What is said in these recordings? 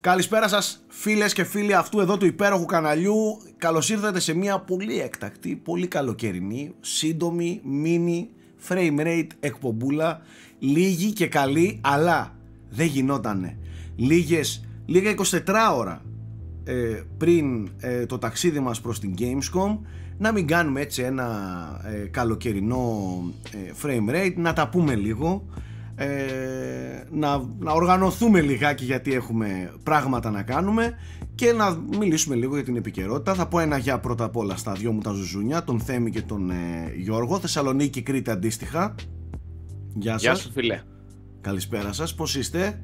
Καλησπέρα σας φίλες και φίλοι αυτού εδώ του υπέροχου καναλιού. Καλώς ήρθατε σε μια πολύ έκτακτη, πολύ καλοκαιρινή, σύντομη, mini frame rate εκπομπούλα. Λίγη και καλή, αλλά δεν γινότανε. Λίγες, λίγα 24 ώρα ε, πριν ε, το ταξίδι μας προς την Gamescom να μην κάνουμε έτσι ένα ε, καλοκαιρινό ε, frame rate, να τα πούμε λίγο ε, να, να οργανωθούμε λιγάκι γιατί έχουμε πράγματα να κάνουμε και να μιλήσουμε λίγο για την επικαιρότητα. Θα πω ένα για πρώτα απ' όλα στα δυο μου τα ζουζούνια, τον Θέμη και τον ε, Γιώργο, Θεσσαλονίκη, Κρήτη αντίστοιχα. Γεια σας. Γεια σου φίλε. Καλησπέρα σας, πώς είστε;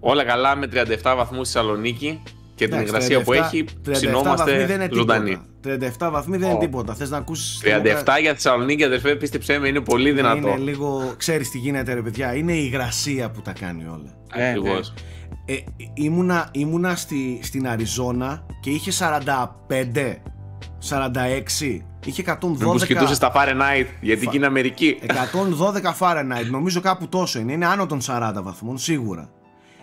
Όλα καλά με 37 βαθμούς στη Θεσσαλονίκη και την υγρασία που έχει, ψινόμαστε ζωντανοί. 37 βαθμοί δεν είναι τίποτα. Θες να ακούσεις. 37 για Θεσσαλονίκη, αδερφέ, πίστεψέ με, είναι πολύ δυνατό. Είναι λίγο. Ξέρεις τι γίνεται, ρε παιδιά. Είναι η υγρασία που τα κάνει όλα. Ε, Ακριβώς. Ε, ήμουνα ήμουνα στη, στην Αριζόνα και είχε 45. 46, είχε 112. Μήπως κοιτούσες στα Fahrenheit, γιατί Φα... είναι Αμερική. 112 Fahrenheit, νομίζω κάπου τόσο είναι. Είναι άνω των 40 βαθμών, σίγουρα.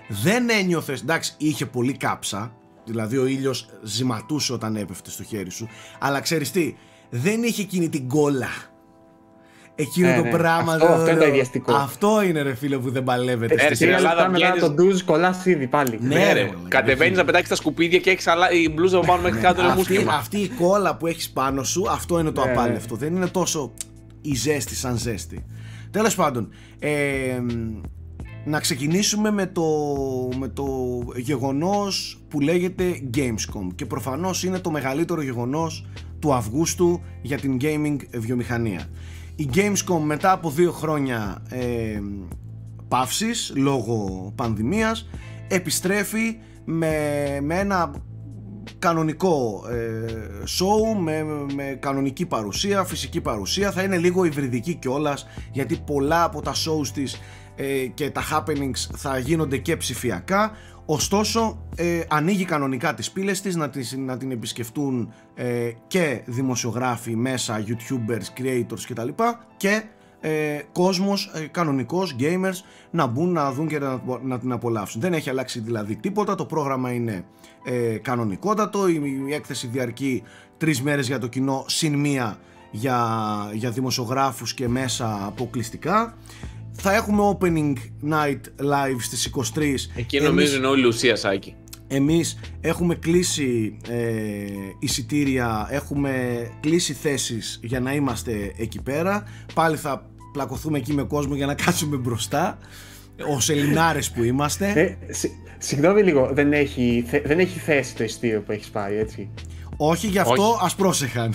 Δεν ένιωθες, εντάξει, είχε πολύ κάψα, δηλαδή ο ήλιος ζηματούσε όταν έπεφτε στο χέρι σου αλλά ξέρεις τι δεν είχε εκείνη την κόλλα Εκείνο ναι, το ναι. πράγμα. Αυτό, αυτό είναι το ιδιαστικό. Αυτό είναι ρε φίλε που δεν παλεύεται. Ε, στην Ελλάδα μετά το ντουζ κολλάς ήδη πάλι. Ναι, Ναι, ρε, ρε. μαλάκα, Κατεβαίνεις φίλε. να πετάξεις τα σκουπίδια και έχεις αλλά... η μπλούζα από πάνω μέχρι κάτω είναι αυτή, μουσκεμα. αυτή η κόλλα που έχεις πάνω σου, αυτό είναι το Ναι, ναι. απάλευτο. Δεν είναι τόσο η ζέστη σαν ζέστη. Τέλος πάντων, ε, να ξεκινήσουμε με το, με το γεγονός που λέγεται Gamescom και προφανώς είναι το μεγαλύτερο γεγονός του Αυγούστου για την gaming βιομηχανία. Η Gamescom μετά από δύο χρόνια ε, παύσης λόγω πανδημίας επιστρέφει με, με ένα κανονικό ε, show με, με κανονική παρουσία, φυσική παρουσία. Θα είναι λίγο υβριδική κιόλας γιατί πολλά από τα shows της ε, και τα happenings θα γίνονται και ψηφιακά. Ωστόσο ε, ανοίγει κανονικά τις πύλες της να, τις, να την επισκεφτούν ε, και δημοσιογράφοι μέσα, youtubers, creators κτλ. Και ε, κόσμος ε, κανονικός, gamers να μπουν να δουν και να, να την απολαύσουν. Δεν έχει αλλάξει δηλαδή τίποτα. Το πρόγραμμα είναι ε, κανονικότατο. Η, η έκθεση διαρκεί τρεις μέρες για το κοινό συν μία για, για δημοσιογράφους και μέσα αποκλειστικά. Θα έχουμε opening night live στις 23 Εκεί Εμείς- νομίζω είναι όλη η ουσία, Σάκη. Εμείς έχουμε κλείσει ε, εισιτήρια, έχουμε κλείσει θέσεις για να είμαστε εκεί πέρα. Πάλι θα πλακωθούμε εκεί με κόσμο για να κάτσουμε μπροστά. Ως Ελληνάρες που είμαστε. Ε, συ- συγγνώμη λίγο, δεν έχει, θε- δεν έχει θέση το ειστήριο που έχεις πάρει, έτσι; Όχι, γι' αυτό Όχι. ας πρόσεχαν.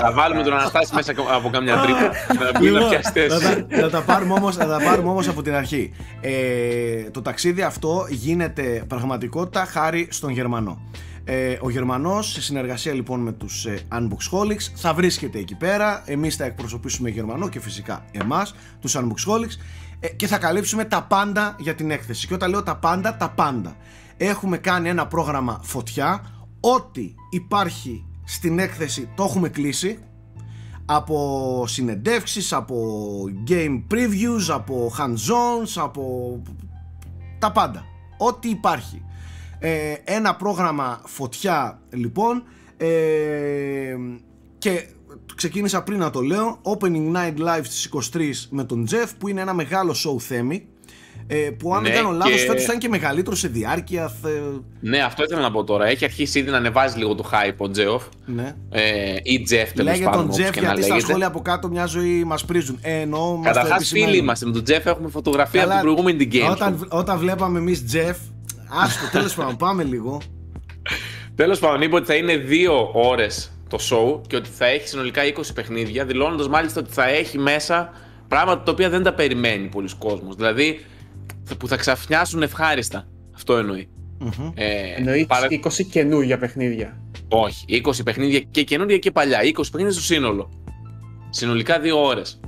Θα βάλουμε τον Αναστάση μέσα από κάμια τρύπα. Να μπει να Λοιπόν, πιάσει θα, θέση. τα, θα τα πάρουμε όμως, θα τα πάρουμε όμως από την αρχή. Ε, το ταξίδι αυτό γίνεται πραγματικότητα χάρη στον Γερμανό. Ε, ο Γερμανός σε συνεργασία λοιπόν με τους ε, Unboxholics θα βρίσκεται εκεί πέρα. Εμείς θα εκπροσωπήσουμε Γερμανό και φυσικά εμάς, τους Unboxholics ε, και θα καλύψουμε τα πάντα για την έκθεση. Και όταν λέω τα πάντα, τα πάντα. Έχουμε κάνει ένα πρόγραμμα φωτιά. Ό,τι υπάρχει στην έκθεση το έχουμε κλείσει από συνεντεύξεις, από game previews, από hands-ons, από τα πάντα. Ό,τι υπάρχει. Ε, ένα πρόγραμμα φωτιά λοιπόν ε, και ξεκίνησα πριν να το λέω Opening Night Live στις 23 με τον Jeff που είναι ένα μεγάλο show θέμη ε, που αν δεν Ναι, κάνω λάθος και- φέτος θα είναι και μεγαλύτερο σε διάρκεια θε... Ναι, αυτό ήθελα να πω τώρα. Έχει αρχίσει ήδη να ανεβάζει λίγο το hype ο Τζέοφ. ναι. Ε, ή Τζεφ τέλος Λέγε πάντων. τον όπως Jeff και να γιατί στα λέγεται. σχόλια από κάτω μια ζωή μας πρίζουν ε, εννοώ μας το Καταρχάς, επισημαίνουν. φίλοι είμαστε. Με τον Τζεφ έχουμε φωτογραφία Καλά, από την προηγούμενη την Gamescom. Όταν, όταν βλέπαμε εμείς Jeff, άστο τέλος πάντων, πάμε λίγο. Τέλος πάντων, είπε ότι θα είναι δύο ώρες το show και ότι θα έχει συνολικά 20 παιχνίδια, δηλώνοντας μάλιστα ότι θα έχει μέσα πράγματα τα οποία δεν τα περιμένει πολλοί κόσμος. Δηλαδή που θα ξαφνιάσουν ευχάριστα. Αυτό εννοεί. Ε, Εννοείς παρα- 20 καινούργια παιχνίδια. Όχι, 20 παιχνίδια και καινούργια και παλιά. 20 παιχνίδια στο σύνολο. Συνολικά δύο ώρες.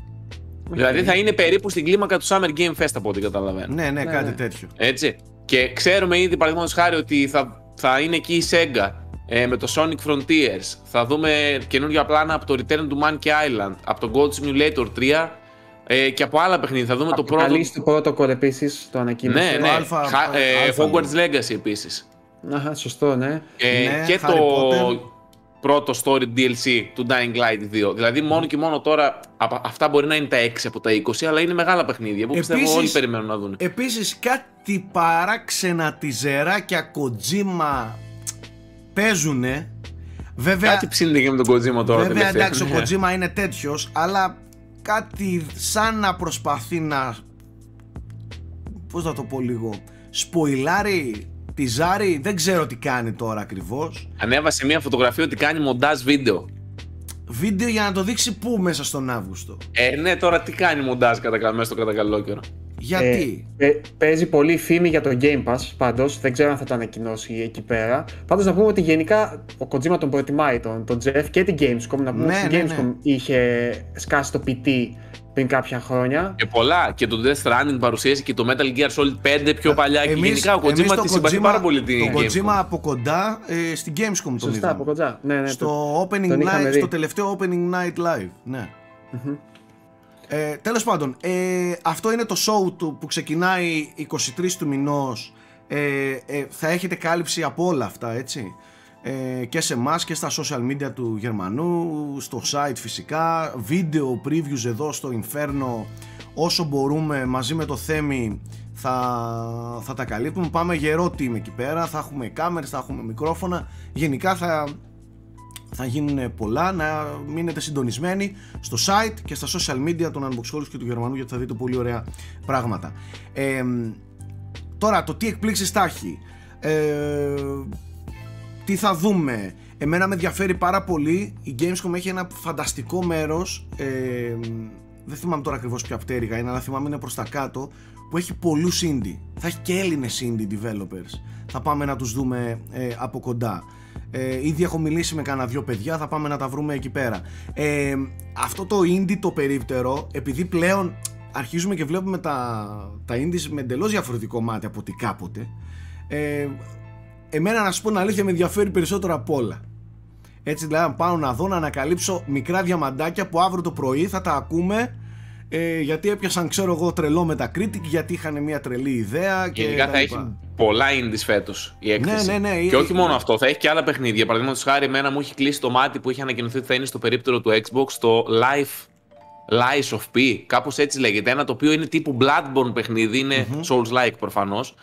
Δηλαδή θα είναι περίπου στην κλίμακα του Summer Game Fest από ό,τι καταλαβαίνω. Ναι, ναι, κάτι ναι. τέτοιο. Έτσι. Και ξέρουμε ήδη, παραδείγματος χάρη, ότι θα, θα είναι εκεί η Sega ε, με το Sonic Frontiers. Θα δούμε καινούργια πλάνα από το Return to Monkey Island, από το Gold Simulator 3 ε, και από άλλα παιχνίδια. Θα δούμε το πρώτο. το Protocol επίσης το ανακοίνωσε. Ναι, ναι. Αλφα- Χα- ε, Αλφα, Hogwarts Legacy επίσης. Αχα, σωστό, ναι. Ε, Ναι, και Harry το Potter. πρώτο story DLC του Dying Light 2. Δηλαδή, μόνο και μόνο τώρα απα- αυτά μπορεί να είναι τα 6 από τα 20, αλλά είναι μεγάλα παιχνίδια που πιστεύω Επίσης- όλοι περιμένουν να δουν. Επίσης κάτι παράξενα τυζεράκια Kojima παίζουνε. Βέβαια, Κάτι ψήνεται και με τον Kojima τώρα. βέβαια τελευταία. εντάξει ο Ναι. Kojima είναι τέτοιος, αλλά κάτι σαν να προσπαθεί να... Πώς να το πω λίγο... Σποιλάρει, τυζάρει, δεν ξέρω τι κάνει τώρα ακριβώς. Ανέβασε μια φωτογραφία ότι κάνει μοντάζ βίντεο. Βίντεο για να το δείξει πού μέσα στον Αύγουστο. Ε, ναι, τώρα τι κάνει μοντάζ κατά, κα- μέσα στο κατά καλό καιρό. Γιατί; Ε, ε, παίζει πολύ φήμη για το Game Pass πάντως, δεν ξέρω αν θα το ανακοινώσει εκεί πέρα. Πάντως να πούμε ότι γενικά ο Kojima τον προετοιμάει τον, τον Jeff και την Gamescom. Να πούμε Ναι, ότι στην ναι, Gamescom ναι. είχε σκάσει το PT πριν κάποια χρόνια. Και πολλά. Και το Death Stranding παρουσίασε και το Metal Gear Solid 5 πιο παλιά. και Εμείς- γενικά ο εμείς Kojima το τη συμπαθεί Kojima- πάρα πολύ την Το Gamescom. Kojima από κοντά ε, στην Gamescom τον Σωστά, είδαμε. από κοντά. Ναι, ναι, στο, το- opening τον είχαμε night, δει. στο τελευταίο Opening Night Live. Ναι. Ε, τέλος πάντων, ε, αυτό είναι το show του που ξεκινάει 23 του μηνός. Ε, ε, θα έχετε κάλυψη από όλα αυτά, έτσι. Ε, και σε εμάς και στα social media του Γερμανού, στο site φυσικά, βίντεο previews εδώ στο Inferno όσο μπορούμε μαζί με το Θέμη θα, θα τα καλύπτουμε. Πάμε γερό team εκεί πέρα, θα έχουμε κάμερες, θα έχουμε μικρόφωνα. Γενικά θα, θα γίνουν πολλά, να μείνετε συντονισμένοι στο site και στα social media των Unboxholics και του Γερμανού γιατί θα δείτε πολύ ωραία πράγματα. Ε, τώρα το τι εκπλήξεις θα έχει, ε, τι θα δούμε, εμένα με ενδιαφέρει πάρα πολύ, η Gamescom έχει ένα φανταστικό μέρος, ε, δεν θυμάμαι τώρα ακριβώς ποια πτέρυγα είναι, αλλά θυμάμαι είναι προς τα κάτω, που έχει πολλούς indie, θα έχει και Έλληνες indie developers, θα πάμε να τους δούμε ε, από κοντά. Ε, ήδη έχω μιλήσει με κανένα δυο παιδιά, θα πάμε να τα βρούμε εκεί πέρα. Ε, αυτό το indie το περίπτερο, επειδή πλέον αρχίζουμε και βλέπουμε τα, τα indies με εντελώς διαφορετικό μάτι από ό,τι κάποτε, ε, εμένα να σου πω την αλήθεια με ενδιαφέρει περισσότερο από όλα. Έτσι δηλαδή να πάω να δω να ανακαλύψω μικρά διαμαντάκια που αύριο το πρωί θα τα ακούμε ε, γιατί έπιασαν ξέρω εγώ τρελό Metacritic γιατί είχαν μια τρελή ιδέα και Γενικά τα θα λοιπά. έχει πολλά indies φέτος η έκθεση. ναι, ναι, Και ε, όχι ε, μόνο αυτό, θα έχει και άλλα παιχνίδια. Παραδείγματος χάρη, εμένα μου έχει κλείσει το μάτι που είχε ανακοινωθεί ότι θα είναι στο περίπτερο του Xbox το Life. Lies of P, κάπως έτσι λέγεται. Ένα το οποίο είναι τύπου Bloodborne παιχνίδι, είναι Souls-like προφανώς.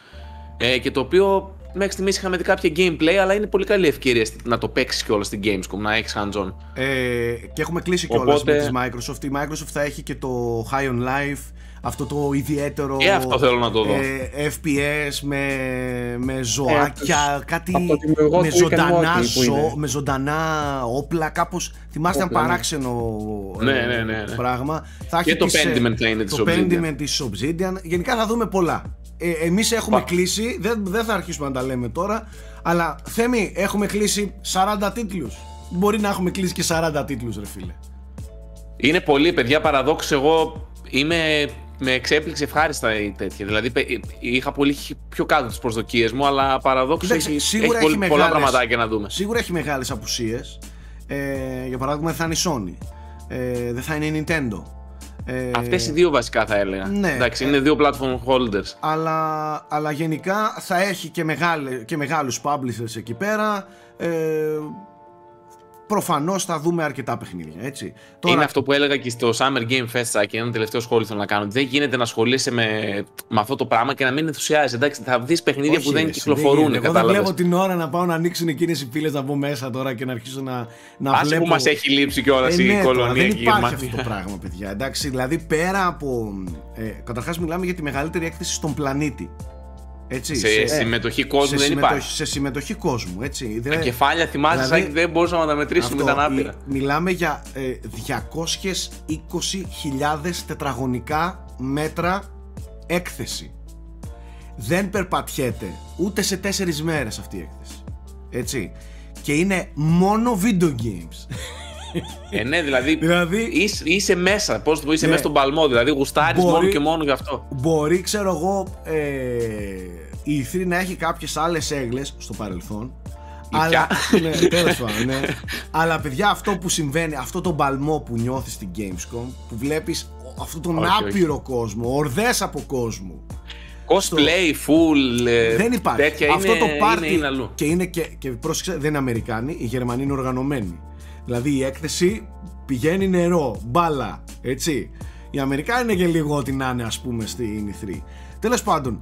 Ε, και το οποίο μέχρι στιγμής είχαμε δει κάποια gameplay, αλλά είναι πολύ καλή ευκαιρία στη- να το παίξεις κιόλας στην Gamescom, να έχεις hands-on. Ε, και έχουμε κλείσει κιόλας Οπότε- με τις Microsoft. Η Microsoft θα έχει και το High on Life, αυτό το ιδιαίτερο Και αυτό θέλω να το δω. ε, FPS με, με ζωάκια, από- κάτι από το δημιουργό με του Rick and ζωντανά, Morty που ζω, είναι. με ζωντανά όπλα, κάπως θυμάστε ένα Όπλα, ναι. παράξενο ε, Ναι, ναι, ναι, ναι. πράγμα. Θα Και έχει το τις, ε, Pentiment θα είναι της Το Obsidian. Pentiment της Obsidian. Γενικά θα δούμε πολλά. Ε, εμείς έχουμε Πα. κλείσει, δεν, δεν θα αρχίσουμε να τα λέμε τώρα, αλλά Θέμη, έχουμε κλείσει 40 τίτλους. Μπορεί να έχουμε κλείσει και 40 τίτλους ρε φίλε. Είναι πολύ, παιδιά, παραδόξω. Εγώ είμαι με εξέπληξη ευχάριστα η τέτοια. Δηλαδή, πε- είχα πολύ πιο κάτω τις προσδοκίες μου, αλλά παραδόξω Κοίταξε, έχει, σίγουρα έχει, έχει πολύ- πολλά μεγάλες- πραγματάκια να δούμε. Σίγουρα έχει μεγάλες απουσίες. Ε, για παράδειγμα δεν θα είναι η Sony. Ε, δεν θα είναι η Nintendo. Ε, Αυτές οι δύο βασικά θα έλεγα. ναι. Εντάξει, είναι δύο platform holders. αλλά, αλλά γενικά θα έχει και, μεγάλε, και μεγάλους publishers εκεί πέρα. Ε, προφανώς θα δούμε αρκετά παιχνίδια, έτσι. Είναι αυτό που έλεγα και στο Summer Game Fest, και ένα τελευταίο σχόλιο θέλω να κάνω. ότι Δεν γίνεται να ασχολείσαι με, με αυτό το πράγμα και να μην ενθουσιάζει. Εντάξει, θα δεις παιχνίδια Όχι, που δεν ρε, κυκλοφορούν. γίνεται. Εγώ δεν κατάλαβες. βλέπω την ώρα να πάω να ανοίξουν εκείνες οι πύλες να μπω μέσα τώρα και να αρχίσω να, να Άσε βλέπω. που μας έχει λείψει κιόλας Ε, η ναι, τώρα, κολονία δεν και η υπάρχει Γερμανία. αυτό το πράγμα, παιδιά. Εντάξει, δηλαδή πέρα από. Ε, Καταρχάς, μιλάμε για τη μεγαλύτερη έκθεση στον πλανήτη. Έτσι, Σε συμμετοχή κόσμου σε δεν συμμετοχή- υπάρχει. Σε συμμετοχή κόσμου, έτσι. Τα Δηλαδή, κεφάλια θυμάσαι, δηλαδή, Σάκη, δεν μπορούσαμε να τα μετρήσουμε, αυτό, ήταν άπειρα. μι- μιλάμε για ε, 220.000 τετραγωνικά μέτρα έκθεση. Δεν περπατιέται ούτε σε τέσσερις μέρες αυτή η έκθεση. Έτσι. Και είναι μόνο video games. Ε, ναι, δηλαδή, Δηλαδή- είσαι, είσαι μέσα. Πώς το πω, είσαι Ναι. μέσα στον παλμό. Δηλαδή, γουστάρεις Μπορεί- μόνο και μόνο γι' αυτό. Μπορεί, ξέρω εγώ, ε, η E3 να έχει κάποιες άλλες έγλες στο παρελθόν, Αλλά, ναι, τέλος πάντων, ναι. Αλλά παιδιά αυτό που συμβαίνει, αυτό το μπαλμό που νιώθεις στην Gamescom, που βλέπεις αυτόν τον Όχι, άπειρο κόσμο, ορδές από κόσμο. Cosplay, full. ε, δεν υπάρχει. Τέτοια αυτό είναι, το πάρτι είναι, είναι αλλού. και είναι και, και πρόσεξε, δεν είναι Αμερικάνοι, οι Γερμανοί είναι οργανωμένοι. Δηλαδή η έκθεση πηγαίνει νερό, μπάλα, έτσι. Οι Αμερικάνοι είναι και λίγο ό,τι να είναι ας πούμε στην E3. Τέλος πάντων,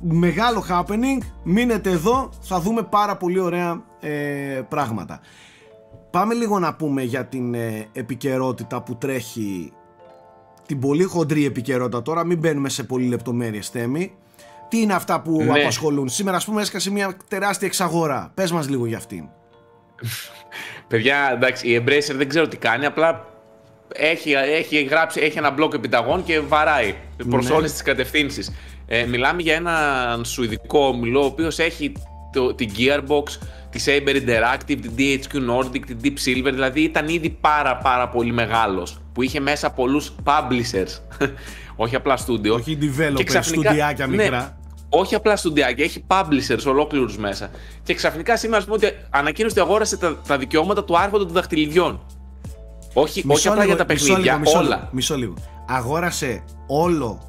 μεγάλο happening, μείνετε εδώ, θα δούμε πάρα πολύ ωραία ε, πράγματα. Πάμε λίγο να πούμε για την ε, επικαιρότητα που τρέχει την πολύ χοντρή επικαιρότητα τώρα, μην μπαίνουμε σε πολύ λεπτομέρειες θέμη. Τι είναι αυτά που Ναι. απασχολούν; Σήμερα, ας πούμε, έσκασε μια τεράστια εξαγορά. Πες μας λίγο για αυτήν. Παιδιά, εντάξει, η Embracer δεν ξέρω τι κάνει, απλά έχει, έχει, γράψει, έχει ένα μπλοκ επιταγών και βαράει προς Ναι. όλες τις κατευθύνσεις. Ε, μιλάμε για έναν σουηδικό όμιλο, ο οποίος έχει το, την Gearbox, τη Saber Interactive, την DHQ Nordic, την Deep Silver, δηλαδή ήταν ήδη πάρα πάρα πολύ μεγάλος, που είχε μέσα πολλούς publishers, όχι απλά studio. Όχι developers, Και ξαφνικά- στουντιάκια ναι, μικρά. Όχι απλά στουντιάκια, έχει publishers ολόκληρους μέσα. Και ξαφνικά σήμερα, ας πούμε, ότι ανακοίνωσε ότι αγόρασε τα, τα δικαιώματα του άρχοντα των δαχτυλιδιών. Όχι, όχι απλά για τα μισό παιχνίδια, λίγο, μισό όλα. λίγο, μισό λίγο. Αγόρασε όλο,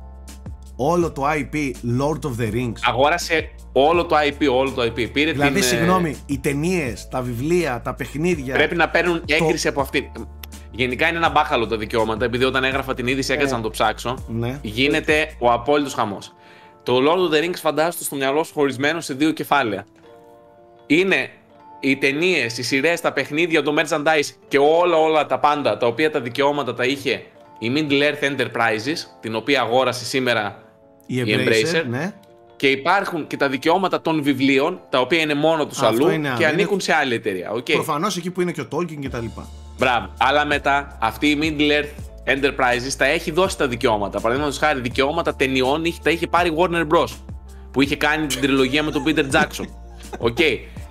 όλο το IP Lord of the Rings. Αγόρασε όλο το IP, όλο το IP. Πήρε δηλαδή, την, ε, συγγνώμη, οι ταινίες, τα βιβλία, τα παιχνίδια. Πρέπει να παίρνουν έγκριση από αυτήν. Γενικά είναι ένα μπάχαλο τα δικαιώματα, επειδή όταν έγραφα την είδηση έκατσα να το ψάξω. Ναι. Γίνεται ο απόλυτος χαμός. Το Lord of the Rings φαντάζομαι στο μυαλό σου χωρισμένο σε δύο κεφάλαια. Είναι οι ταινίες, οι σειρές, τα παιχνίδια, το merchandise και όλα όλα τα πάντα τα οποία τα δικαιώματα τα είχε η Middle Earth Enterprises, την οποία αγόρασε σήμερα Η η Embracer, Embracer. ναι. και υπάρχουν και τα δικαιώματα των βιβλίων, τα οποία είναι μόνο τους Αυτό αλλού είναι άλλο. και Είναι- ανήκουν σε άλλη εταιρεία. Okay. Προφανώς εκεί που είναι και ο Tolkien και τα λοιπά. Μπράβο. Αλλά μετά αυτή η Middle Earth Enterprises τα έχει δώσει τα δικαιώματα. Παραδείγματος χάρη, δικαιώματα ταινιών είχε- τα είχε πάρει η Warner Bros. που είχε κάνει την τριλογία με τον Peter Jackson. OK.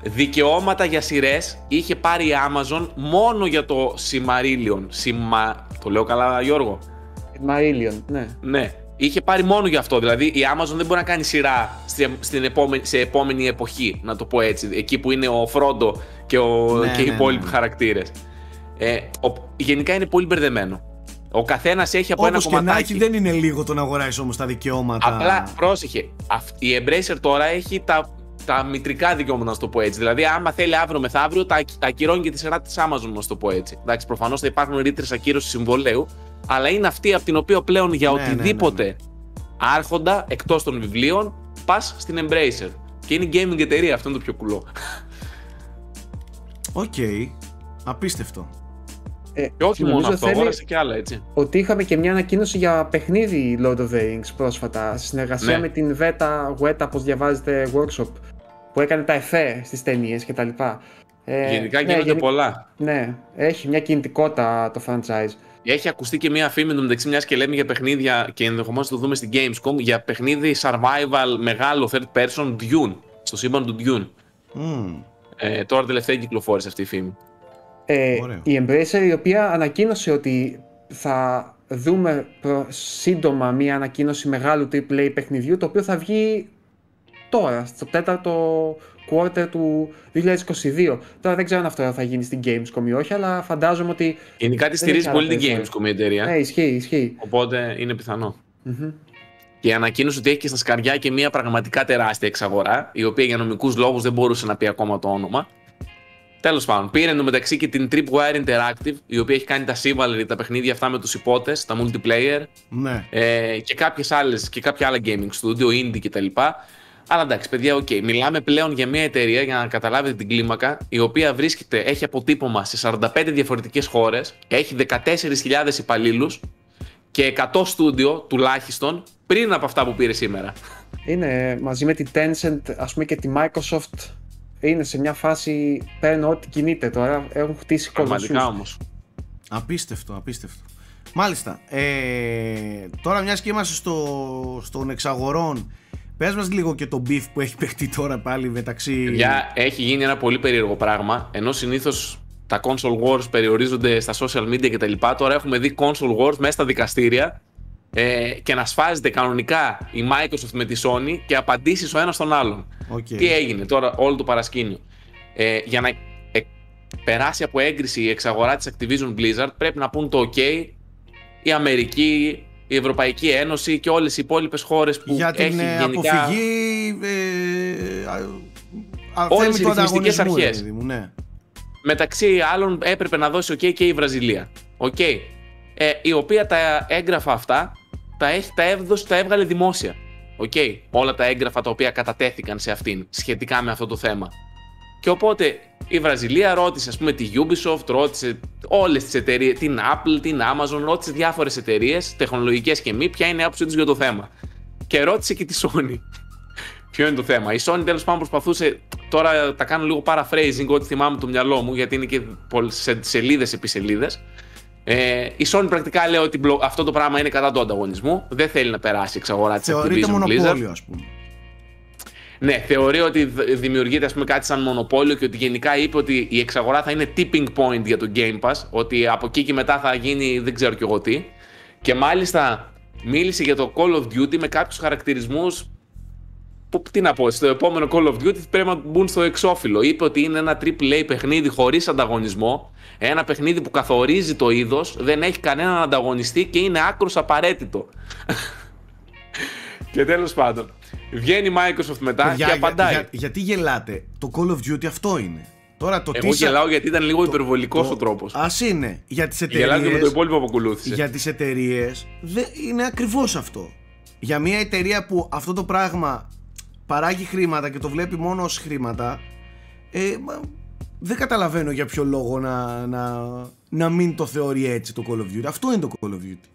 Δικαιώματα για σειρές είχε πάρει η Amazon μόνο για το Silmarillion. Σιμα... Το λέω καλά, Γιώργο; Marillion, ναι. Ναι. Είχε πάρει μόνο για αυτό. Δηλαδή η Amazon δεν μπορεί να κάνει σειρά στη- στην επόμενη, σε επόμενη εποχή, να το πω έτσι. Εκεί που είναι ο Φρόντο και, ο, Ναι, και οι ναι, υπόλοιποι ναι. χαρακτήρες. Ε, ο- γενικά είναι πολύ μπερδεμένο. Ο καθένας έχει από ένα Όπως και να κομματάκι. έχει δεν είναι λίγο το να αγοράσει όμως τα δικαιώματα. Απλά πρόσεχε. αυ- Η Embracer τώρα έχει τα, τα μητρικά δικαιώματα, να σου το πω έτσι. Δηλαδή, άμα θέλει αύριο μεθαύριο, τα, τα ακυρώνει και τη σειρά της Amazon, να σου το πω έτσι. Εντάξει, προφανώς θα υπάρχουν ρήτρες ακύρωσης συμβολαίου, αλλά είναι αυτή από την οποία πλέον για Ναι, ναι, ναι, οτιδήποτε άρχοντα εκτός των βιβλίων πας στην Embracer. Και είναι gaming εταιρεία, αυτό είναι το πιο κουλό. Οκ. Απίστευτο. Ε, Και όχι μόνο νομίζω αυτό, θέλει αγόρασε και άλλα έτσι. ότι είχαμε και μια ανακοίνωση για παιχνίδι Lord of the Rings πρόσφατα, σε συνεργασία Ναι. με την Veta, Weta, πώς διαβάζετε, workshop, που έκανε τα εφέ στις ταινίες και τα λοιπά. Ε, Γενικά ναι, γίνονται γενι- πολλά. Ναι, έχει μια κινητικότητα το franchise. Έχει ακουστεί και μία φήμη μεταξύ μιας και λέμε για παιχνίδια και ενδεχομένως το δούμε στην Gamescom για παιχνίδι survival μεγάλο third person Dune. Στο σύμπαν του Dune. Μμμ. Ε, τώρα τελευταία κυκλοφόρησε αυτή η φήμη. Ε, Ωραίο. η Embracer η οποία ανακοίνωσε ότι θα δούμε προ- σύντομα μια ανακοίνωση μεγάλου AAA παιχνιδιού το οποίο θα βγει τώρα, στο τέταρτο quarter του 2022. Τώρα δεν ξέρω αν αυτό θα γίνει στην Gamescom ή όχι, αλλά φαντάζομαι ότι... Γενικά τη Δεν στηρίζει έχει πολύ άλλα την περισσότερα. Gamescom η εταιρεία. Ναι, ισχύει, ισχύει. Οπότε είναι πιθανό. Μμμ. Και ανακοίνωσε ότι έχει και στα σκαριά και μια πραγματικά τεράστια εξαγορά, η οποία για νομικούς λόγους δεν μπορούσε να πει ακόμα το όνομα. Τέλος πάντων, πήρε εντωμεταξύ και την Tripwire Interactive, η οποία έχει κάνει τα Chivalry, τα παιχνίδια αυτά με τους ιππότες, τα multiplayer, Ναι. ε, και, κάποιες άλλες, και κάποια άλλα gaming studio, indie κτλ. Αλλά εντάξει, παιδιά, οκ. Μιλάμε πλέον για μια εταιρεία, για να καταλάβετε την κλίμακα, η οποία βρίσκεται, έχει αποτύπωμα σε 45 διαφορετικές χώρες, έχει 14.000 υπαλλήλους και 100 στούντιο τουλάχιστον πριν από αυτά που πήρε σήμερα. Είναι μαζί με τη Tencent, ας πούμε και τη Microsoft, είναι σε μια φάση, παίρνουν ό,τι κινείται τώρα, έχουν χτίσει Πραγματικά κολοσσούς. όμως. Απίστευτο, απίστευτο. Μάλιστα. Ε, τώρα μιας και είμαστε στο, στον εξαγορών, πες μας λίγο και το beef που έχει παιχτεί τώρα πάλι μεταξύ... Παιδιά, έχει γίνει ένα πολύ περίεργο πράγμα. Ενώ συνήθως τα console wars περιορίζονται στα social media κτλ. Τώρα έχουμε δει console wars μέσα στα δικαστήρια ε, και να σφάζεται κανονικά η Microsoft με τη Sony και απαντήσεις ο ένας στον άλλον. Οκ. Τι έγινε τώρα, όλο το παρασκήνιο. ε, για να ε, περάσει από έγκριση η εξαγορά της Activision Blizzard πρέπει να πούν το OK η Αμερική, η Ευρωπαϊκή Ένωση και όλες οι υπόλοιπες χώρες που για την έχει ε, γενικά... αποφυγή ε, α- α- Όλες οι θέμη του ρυθμιστικές ανταγωνισμού, ρε αρχές. παιδί μου, ναι. Μεταξύ άλλων έπρεπε να δώσει OK και η Βραζιλία. OK. Ε, η οποία τα έγγραφα αυτά τα, έχει, τα, έδωσε, τα έβγαλε δημόσια. OK. Όλα τα έγγραφα τα οποία κατατέθηκαν σε αυτήν σχετικά με αυτό το θέμα. Και οπότε η Βραζιλία ρώτησε, ας πούμε, τη Ubisoft, ρώτησε όλες τις εταιρείες, την Apple, την Amazon, ρώτησε διάφορες εταιρείες, τεχνολογικές και μη, ποια είναι η άποψή τους για το θέμα. Και ρώτησε και τη Sony. Ποιο είναι το θέμα. Η Sony τέλος πάντων προσπαθούσε. Τώρα τα κάνω λίγο paraphrasing, ό,τι θυμάμαι από το μυαλό μου, γιατί είναι και σελίδες επί σελίδες. Ε, η Sony πρακτικά λέει ότι μπλο- αυτό το πράγμα είναι κατά του ανταγωνισμού. Δεν θέλει να περάσει η εξαγορά της Θεωρείται Activision Blizzard. μονοπόλιο, ας πούμε. Ναι, θεωρεί ότι δ- δημιουργείται ας πούμε, κάτι σαν μονοπόλιο και ότι γενικά είπε ότι η εξαγορά θα είναι tipping point για το Game Pass. Ότι από εκεί και μετά θα γίνει δεν ξέρω κι εγώ τι. Και μάλιστα μίλησε για το Call of Duty με κάποιους χαρακτηρισμούς που, τι να πω, στο επόμενο Call of Duty πρέπει να μπουν στο εξώφυλλο. Είπε ότι είναι ένα AAA παιχνίδι χωρίς ανταγωνισμό, ένα παιχνίδι που καθορίζει το είδος, δεν έχει κανέναν ανταγωνιστή και είναι άκρος απαραίτητο. και τέλος πάντων, βγαίνει η Microsoft μετά Παιδιά, και για- απαντάει. για- γιατί γελάτε; Το Call of Duty αυτό είναι. Τώρα το Εγώ τι σα- γελάω γιατί ήταν λίγο υπερβολικός το- ο τρόπος. Ας είναι. Για τις Γελάω και με το εταιρείες, υπόλοιπο που ακολούθησε. για τις εταιρείες δε- είναι ακριβώς αυτό. Για μια εταιρεία που αυτό το πράγμα παράγει χρήματα και το βλέπει μόνο ως χρήματα ε, μα, δεν καταλαβαίνω για ποιο λόγο να, να, να μην το θεωρεί έτσι το Call of Duty. Αυτό είναι το Call of Duty.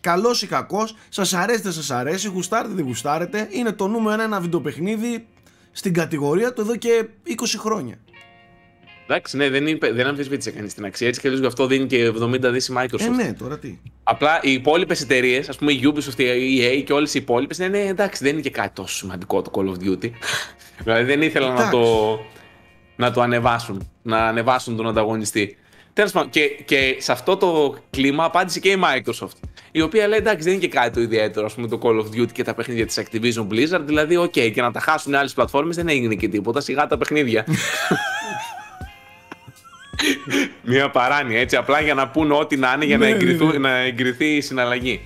Καλός ή κακός, σας αρέσει δεν σας αρέσει, γουστάρετε δεν γουστάρετε, είναι το νούμερο ένα, ένα βιντεοπαιχνίδι στην κατηγορία του εδώ και 20 χρόνια. Εντάξει, ναι, δεν, είπε, δεν αμφισβήτησε κανείς την αξία. Έτσι και αλλιώς γι' αυτό δίνει και 70 δις η Microsoft. Ε, ναι, τώρα τι. Απλά οι υπόλοιπες εταιρείες, ας πούμε η Ubisoft, η EA και όλες οι υπόλοιπες, ναι, ναι, εντάξει, δεν είναι και κάτι τόσο σημαντικό το Call of Duty. δηλαδή δεν ήθελαν να Εντάξει. το, να το ανεβάσουν, να ανεβάσουν τον ανταγωνιστή. Τέλος πάντων, και, και σε αυτό το κλίμα απάντησε και η Microsoft. Η οποία λέει εντάξει, δεν είναι και κάτι το ιδιαίτερο, ας πούμε, το Call of Duty και τα παιχνίδια της Activision Blizzard. Δηλαδή, οκ, και να τα χάσουν άλλες πλατφόρμες δεν έγινε και τίποτα. Σιγά τα παιχνίδια. Μια παράνοια έτσι, απλά για να πούνε ό,τι να είναι για να, Ναι, εγκριθούν- ναι. να εγκριθεί η συναλλαγή.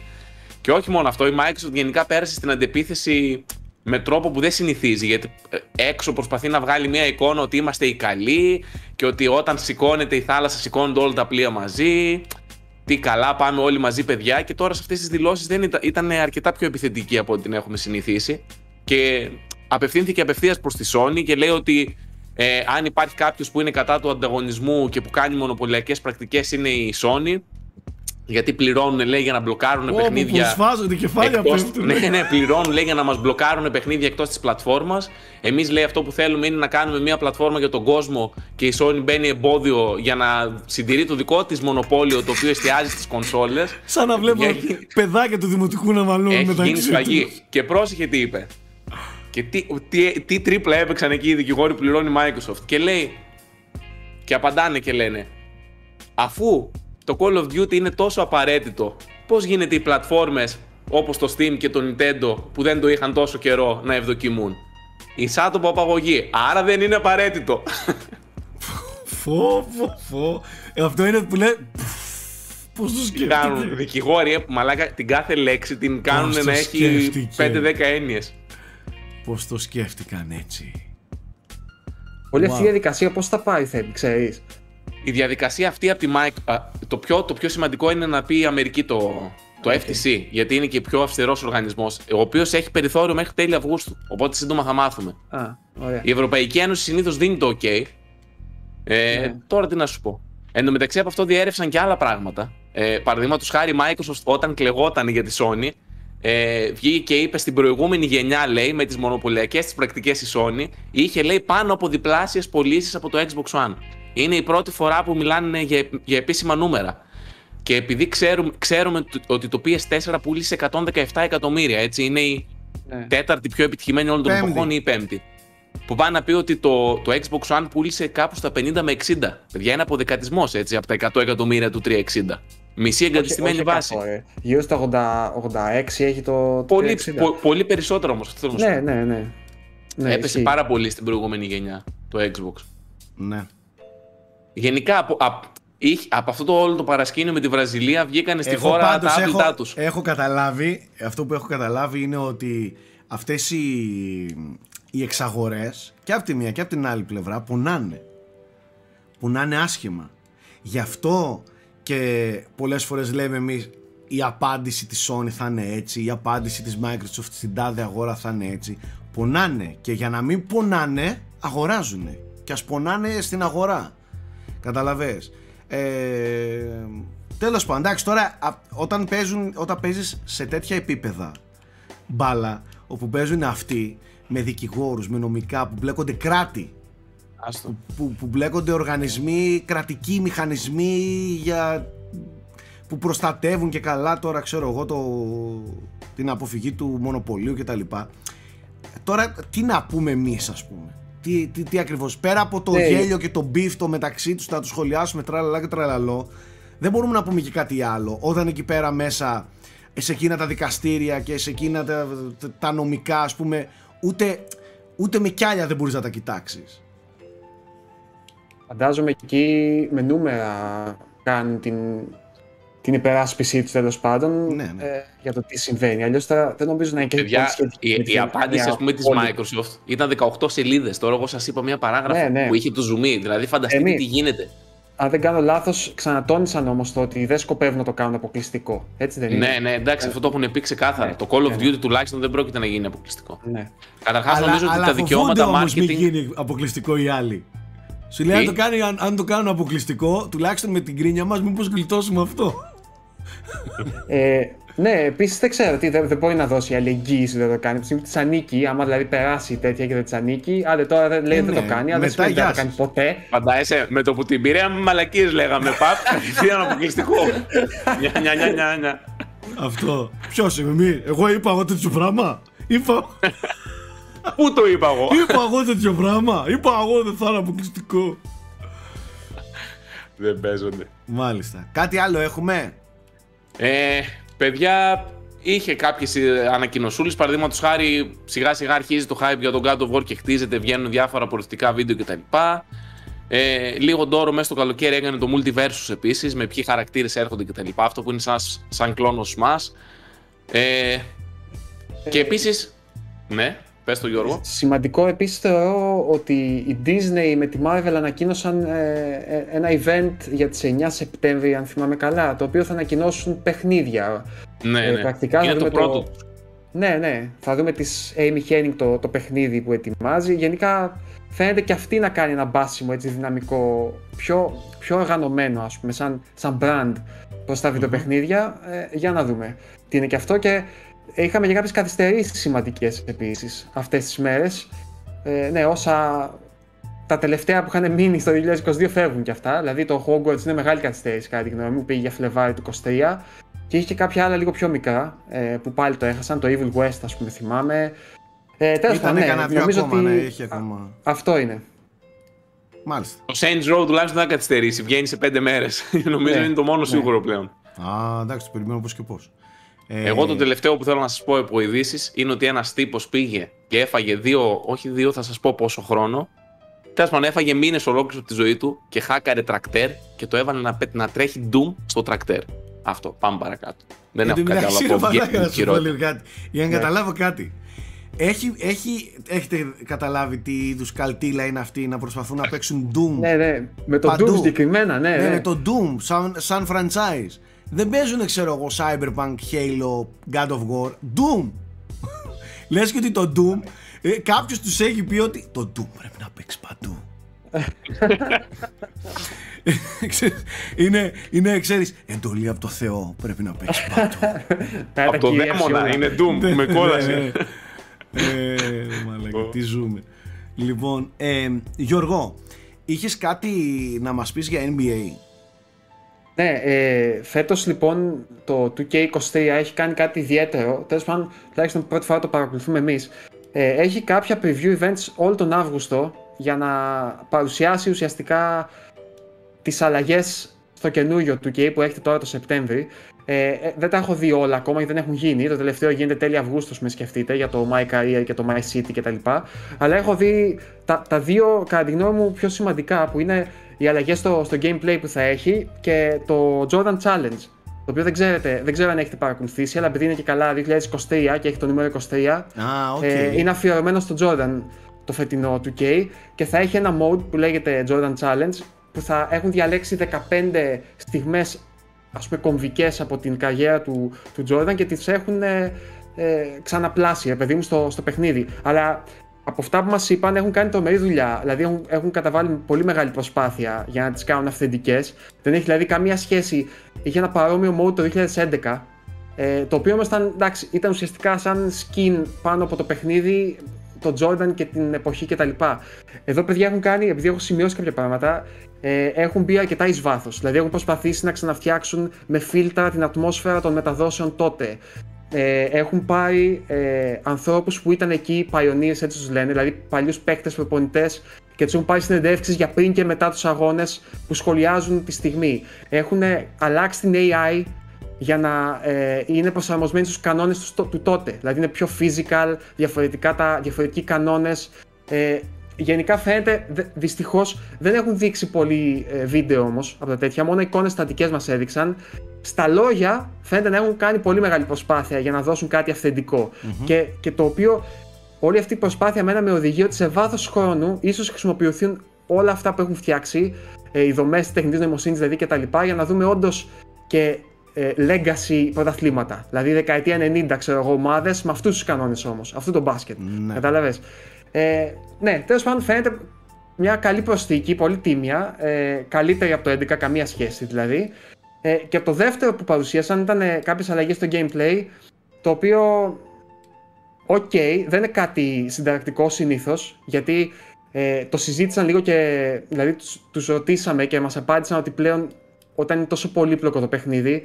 Και όχι μόνο αυτό, η Microsoft γενικά πέρασε στην αντεπίθεση με τρόπο που δεν συνηθίζει. Γιατί ε, έξω προσπαθεί να βγάλει μια εικόνα ότι είμαστε οι καλοί και ότι όταν σηκώνεται η θάλασσα, σηκώνονται όλα τα πλοία μαζί. Τι καλά, πάμε όλοι μαζί, παιδιά. Και τώρα σε αυτές τις δηλώσεις δεν ήταν, ήταν αρκετά πιο επιθετική από ό,τι την έχουμε συνηθίσει. Και απευθύνθηκε απευθείας προς τη Sony και λέει ότι ε, αν υπάρχει κάποιος που είναι κατά του ανταγωνισμού και που κάνει μονοπωλιακές πρακτικές είναι η Sony. Γιατί πληρώνουν, λέει, για να μπλοκάρουν Όπου παιχνίδια. που σφάζονται κεφάλια Εκτός, πέφτουν. ναι, ναι, πληρώνουν λέει για να μας μπλοκάρουν παιχνίδια εκτός της πλατφόρμας. Εμείς λέει αυτό που θέλουμε είναι να κάνουμε μια πλατφόρμα για τον κόσμο και η Sony μπαίνει εμπόδιο για να συντηρεί το δικό της μονοπόλιο το οποίο εστιάζει στις κονσόλες. Σαν να βλέπω Έχει- παιδάκια του δημοτικού να μαλώνουν Έχει μεταξύ γίνει σφαγή. τους. Και πρόσεχε τι είπε. Και τι, τι, τι τρίπλα έπαιξαν εκεί οι δικηγόροι που πληρώνει η Microsoft. Και λέει. Και απαντάνε και λένε. Αφού το Call of Duty είναι τόσο απαραίτητο, πώς γίνεται οι πλατφόρμες όπως το Steam και το Nintendo που δεν το είχαν τόσο καιρό να ευδοκιμούν; Ισά το απαγωγή. Άρα δεν είναι απαραίτητο. Φω, φω, φω. Ε, αυτό είναι που λέει. Πώς το κάνουν σκέφτηκε. δικηγόροι, ε, που μαλάκα την κάθε λέξη την κάνουν Πώς το να έχει σκέφτηκε; 5-10 έννοιες. Πώς το σκέφτηκαν έτσι; Όλη Wow. αυτή η διαδικασία πώς θα πάει, θέλει, ξέρεις; η διαδικασία αυτή από τη Mike, α, το, πιο, το πιο σημαντικό είναι να πει η Αμερική το, το FTC, γιατί είναι και πιο αυστηρός οργανισμός, ο οποίος έχει περιθώριο μέχρι τέλη Αυγούστου. Οπότε σύντομα θα μάθουμε. Α, ωραία. Η Ευρωπαϊκή Ένωση συνήθως δίνει το OK. Ε, Ναι. Τώρα τι να σου πω. Εν τω μεταξύ από αυτό διέρευσαν και άλλα πράγματα. Ε, Παραδείγματος χάρη, η Microsoft όταν κλεγόταν για τη Sony, ε, βγήκε και είπε στην προηγούμενη γενιά, λέει, με τις μονοπωλιακές τη πρακτικές η Sony, είχε λέει πάνω από διπλάσιες πωλήσεις από το Xbox One. Είναι η πρώτη φορά που μιλάνε για, για επίσημα νούμερα. Και επειδή ξέρουμε, ξέρουμε το- ότι το PS4 πούλησε 117 εκατομμύρια, έτσι, είναι η Ναι. τέταρτη πιο επιτυχημένη όλων των Πέμπτη. εποχών ή η πέμπτη. Που πάει να πει ότι το, το Xbox One πούλησε κάπου στα 50 με 60. Παιδιά, είναι αποδεκατισμός έτσι από τα 100 εκατομμύρια του 360. Μισή εγκατεστημένη Όχι- όχι βάση. 100, ε. Γύρω στα 80, 86 έχει το. το Πολύ, 360. πο- πολύ περισσότερο όμως. Αυτό θέλω να σου Ναι, πω. ναι, ναι. ναι Έπεσε ισχύει. πάρα πολύ στην προηγούμενη γενιά το Xbox. Ναι. Γενικά από, από, από αυτό το όλο το παρασκήνιο με τη Βραζιλία βγήκαν στη Εγώ χώρα τα πάντως άπλητά έχω, τους. έχω καταλάβει, αυτό που έχω καταλάβει είναι ότι αυτές οι, οι εξαγορές και από τη μία και από την άλλη πλευρά πονάνε. Πονάνε άσχημα. Γι' αυτό και πολλές φορές λέμε εμείς η απάντηση της Sony θα είναι έτσι, η απάντηση της Microsoft στην τάδε αγορά θα είναι έτσι. Πονάνε και για να μην πονάνε αγοράζουν και ας πονάνε στην αγορά. Καταλαβες. Ε, τέλος πάντων, εντάξει τώρα α, όταν, παίζουν, όταν παίζεις σε τέτοια επίπεδα μπάλα όπου παίζουν αυτοί με δικηγόρους, με νομικά που μπλέκονται κράτη Άστο. που, που μπλέκονται οργανισμοί, κρατικοί μηχανισμοί για, που προστατεύουν και καλά τώρα ξέρω εγώ το, την αποφυγή του μονοπωλίου και τα λοιπά. Τώρα τι να πούμε εμείς ας πούμε; Τι, τι, τι ακριβώς; Πέρα από το Ναι. γέλιο και το beef το μεταξύ τους να τους σχολιάσουμε τραλαλά και τραλαλό δεν μπορούμε να πούμε και κάτι άλλο. Όταν εκεί πέρα μέσα σε εκείνα τα δικαστήρια και σε εκείνα τα, τα νομικά ας πούμε ούτε, ούτε με κιάλια δεν μπορείς να τα κοιτάξεις. Φαντάζομαι εκεί με νούμερα κάνουν την, την υπεράσπιση τους τέλος πάντων Ναι, ναι. ε, για το τι συμβαίνει. Αλλιώς δεν νομίζω να είναι και Παιδιά, πολύ σχετική η, με τη η απάντηση βιομηχανία ας πούμε της όλη. Microsoft ήταν 18 σελίδες. Τώρα εγώ σας είπα μια παράγραφο Ναι, ναι. που είχε το zoom in. Δηλαδή φανταστείτε Εμείς- τι γίνεται. Αν δεν κάνω λάθος, ξανατόνισαν όμως το ότι δεν σκοπεύουν να το κάνουν αποκλειστικό. Έτσι δεν είναι; Ναι, ναι, εντάξει, αυτό το έχουν πει ξεκάθαρα. Ναι, Το Call of ναι. Duty τουλάχιστον δεν πρόκειται να γίνει αποκλειστικό. Ναι. Καταρχάς νομίζω ότι τα φοβούνται δικαιώματα όμως μην marketing. γίνει αποκλειστικό οι άλλοι. Σου λέει Τι; αν το, κάνει, αν, αν το κάνουν αποκλειστικό, τουλάχιστον με την κρίνια μας, μήπως γλιτώσουμε αυτό; Ε, ναι, επίσης δεν ξέρω τι δεν, δεν μπορεί να δώσει άλλη εγγύηση δεν το κάνει. Από τη στιγμή που της ανήκει, άμα δηλαδή περάσει τέτοια και δεν της ανήκει, άντε τώρα δεν, λέει Ε, δεν ναι, το κάνει, αλλά δεν μετά σημαίνει ότι δεν γεια το κάνει σας. ποτέ. Φαντάζεσαι με το που την πήρε, μαλακίες λέγαμε. Παπ, κατευθείαν αποκλειστικό. Νια, νια, νια, νια, νια. αυτό. Ποιος είμαι, μη, εγώ είπα εγώ τέτοιο πράγμα. Είπα, Πού το είπα εγώ; είπα εγώ τέτοιο πράγμα. Είπα εγώ δεν θα είναι αποκλειστικό. Δεν παίζονται. Μάλιστα. Κάτι άλλο έχουμε; Ε, παιδιά, είχε κάποιες ανακοινωσούλες. Παραδείγματος χάρη, σιγά σιγά αρχίζει το hype για τον God of War και χτίζεται, βγαίνουν διάφορα απορριφτικά βίντεο κτλ. Ε, λίγο ντόρο μέσα στο καλοκαίρι έκανε το Multiversus επίσης, με ποιοι χαρακτήρες έρχονται κτλ. Αυτό που είναι σαν, σαν κλόνος Smash. Ε, και επίσης. Ναι, πες το Γιώργο. Σημαντικό επίσης θεωρώ ότι η Disney με τη Marvel ανακοίνωσαν ε, ε, ένα event για τις 9 Σεπτέμβρη, αν θυμάμαι καλά, το οποίο θα ανακοινώσουν παιχνίδια. Ναι, Ε, ναι. πρακτικά είναι θα το δούμε πρώτο. το- Ναι, ναι. Θα δούμε της Amy Hennig το, το παιχνίδι που ετοιμάζει. Γενικά φαίνεται και αυτή να κάνει ένα μπάσιμο έτσι δυναμικό, πιο, πιο οργανωμένο ας πούμε, σαν, σαν brand προς τα βιντεοπαιχνίδια. Ε, για να δούμε τι είναι και αυτό και είχαμε και κάποιες καθυστερήσεις σημαντικές επίσης αυτές τις μέρες. Ε, ναι, όσα τα τελευταία που είχαν μείνει στο 2022 φεύγουν και αυτά. Δηλαδή το Hogwarts είναι μεγάλη καθυστέρηση κατά τη γνώμη μου, πήγε για Φλεβάρι του 23. Και είχε και κάποια άλλα λίγο πιο μικρά ε, που πάλι το έχασαν. Το Evil West, ας πούμε, θυμάμαι. Ε, τέλος Ήταν πάντων, ναι, κανένα δύο νομίζω ακόμα, ότι ναι, είχε ακόμα. αυτό είναι. Μάλιστα. Το Saints Row τουλάχιστον δεν θα καθυστερήσει. Βγαίνει σε πέντε μέρες. Νομίζω Ναι, είναι το μόνο ναι. σίγουρο πλέον. Α, εντάξει, το περιμένω πώς και πώς. Ε, Εγώ το τελευταίο που θέλω να σας πω από ειδήσεις είναι ότι ένας τύπος πήγε και έφαγε δύο, όχι δύο, θα σας πω πόσο χρόνο. Τέλος πάντων, έφαγε μήνες ολόκληρους από τη ζωή του και χάκαρε τρακτέρ και το έβαλε να, πε- να τρέχει Doom στο τρακτέρ. Αυτό, πάμε παρακάτω. Δεν Εν έχω τω κάτι μεταξύ, άλλο ρε από μαλάκα, να βγαίνει σου πω χειρότερο. λίγο κάτι. Για να Ναι. καταλάβω κάτι. Έχει, έχει, έχετε καταλάβει τι είδους καλτήλα είναι αυτή να προσπαθούν να παίξουν Doom. Ναι, ναι. Με το Παντού; Doom συγκεκριμένα, ναι. Ναι, ναι. με το Doom σαν, σαν franchise. Δεν παίζουν, ξέρω εγώ, Cyberpunk, Halo, God of War. Doom! Λες και ότι το Doom, ε, κάποιος τους έχει πει ότι το Doom πρέπει να παίξει παντού. Ξέρεις, είναι, είναι, ξέρεις, εντολή από το Θεό πρέπει να παίξει παντού. Πέρα Από το κυρίευση δαίμονα όλα. είναι Doom, με Ναι, κόλασε. ναι. Ε, μαλάκα, τι ζούμε. Λοιπόν, ε, Γιώργο, είχες κάτι να μας πεις για NBA. Ναι, ε, φέτος λοιπόν το 2K23 έχει κάνει κάτι ιδιαίτερο. Τέλος πάντων, τουλάχιστον πρώτη φορά το παρακολουθούμε εμείς. Ε, έχει κάποια preview events όλο τον Αύγουστο για να παρουσιάσει ουσιαστικά τις αλλαγές στο καινούριο του K που έχετε τώρα το Σεπτέμβρη. Ε, ε, δεν τα έχω δει όλα ακόμα γιατί δεν έχουν γίνει. Το τελευταίο γίνεται τέλη Αυγούστου, με σκεφτείτε, για το My Career και το My City κτλ. Αλλά έχω δει τα, τα δύο, κατά τη γνώμη μου, πιο σημαντικά που είναι οι αλλαγές στο, στο gameplay που θα έχει και το Jordan Challenge. Το οποίο δεν, ξέρετε, δεν ξέρω αν έχετε παρακολουθήσει, αλλά επειδή είναι και καλά 2023 και έχει το νούμερο 23, Α, οκ. ε, είναι αφιερωμένο στον Jordan το φετινό του K και θα έχει ένα mode που λέγεται Jordan Challenge που θα έχουν διαλέξει 15 στιγμές ας πούμε κομβικές από την καριέρα του, του Jordan και τις έχουν ε, ε, ξαναπλάσει, παιδί μου, στο, στο παιχνίδι. Αλλά από αυτά που μας είπαν έχουν κάνει τρομερή δουλειά. Δηλαδή έχουν, έχουν καταβάλει πολύ μεγάλη προσπάθεια για να τις κάνουν αυθεντικές. Δεν έχει δηλαδή καμία σχέση. Είχε ένα παρόμοιο mode το 2011 ε, το οποίο όμως ήταν, εντάξει, ήταν ουσιαστικά σαν skin πάνω από το παιχνίδι, το Jordan και την εποχή κτλ. Εδώ παιδιά έχουν κάνει, επειδή έχω σημειώσει κάποια πράγματα, ε, έχουν μπει αρκετά εις βάθος. Δηλαδή έχουν προσπαθήσει να ξαναφτιάξουν με φίλτρα την ατμόσφαιρα των μεταδόσεων τότε. Ε, έχουν πάρει ε, ανθρώπους που ήταν εκεί, pioneers έτσι τους λένε, δηλαδή παλιούς παίκτες προπονητές και τους έχουν πάρει συνεντεύξεις για πριν και μετά τους αγώνες που σχολιάζουν τη στιγμή. Έχουν αλλάξει την AI για να ε, είναι προσαρμοσμένοι στους κανόνες τους, του τότε. Δηλαδή είναι πιο physical, διαφορετικά τα, διαφορετικοί κανόνες. Ε, γενικά φαίνεται, δυστυχώς δεν έχουν δείξει πολύ ε, βίντεο όμως από τα τέτοια, μόνο εικόνες στατικές μας έδειξαν. Στα λόγια φαίνεται να έχουν κάνει πολύ μεγάλη προσπάθεια για να δώσουν κάτι αυθεντικό. Και, και το οποίο όλη αυτή η προσπάθεια μένα με οδηγεί ότι σε βάθος χρόνου ίσως χρησιμοποιηθούν όλα αυτά που έχουν φτιάξει, ε, οι δομές της τεχνητής νοημοσύνης δηλαδή και τα λοιπά, για να δούμε όντως και ε, legacy πρωταθλήματα. Δηλαδή δεκαετία 90, ξέρω εγώ, ομάδες με αυτούς τους κανόνες όμως. Αυτό το μπάσκετ. Ναι. Κατάλαβες; Ε, ναι, τέλος πάντων φαίνεται μια καλή προσθήκη, πολύ τίμια. Ε, καλύτερη από το 11, καμία σχέση δηλαδή. Ε, και το δεύτερο που παρουσίασαν ήταν ε, κάποιες αλλαγές στο gameplay, το οποίο. Οκ, δεν είναι κάτι συνταρακτικό συνήθως, γιατί ε, το συζήτησαν λίγο και. Δηλαδή, τους ρωτήσαμε και μας απάντησαν ότι πλέον όταν είναι τόσο πολύπλοκο το παιχνίδι,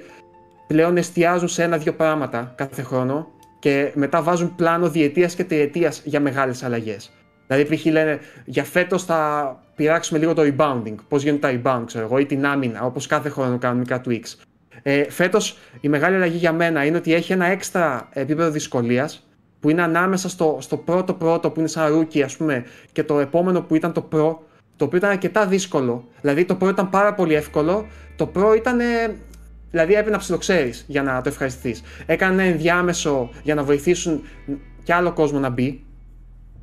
πλέον εστιάζουν σε ένα-δύο πράγματα κάθε χρόνο και μετά βάζουν πλάνο διετίας και τριετίας για μεγάλες αλλαγές. Δηλαδή, π.χ. λένε για φέτος θα πειράξουμε λίγο το rebounding. Πώς γίνονται τα rebound, ξέρω εγώ, ή την άμυνα, όπως κάθε χρόνο κανονικά tweaks. Ε, φέτος η μεγάλη αλλαγή για μένα είναι ότι έχει ένα έξτρα επίπεδο δυσκολίας που είναι ανάμεσα στο, στο πρώτο πρώτο που είναι σαν rookie, ας πούμε, και το επόμενο που ήταν το pro, το οποίο ήταν αρκετά δύσκολο. Δηλαδή το pro ήταν πάρα πολύ εύκολο, το pro ήταν. Δηλαδή έπρεπε να ψιλοξέρει για να το ευχαριστηθείς. Έκανε ένα ενδιάμεσο για να βοηθήσουν και άλλο κόσμο να μπει.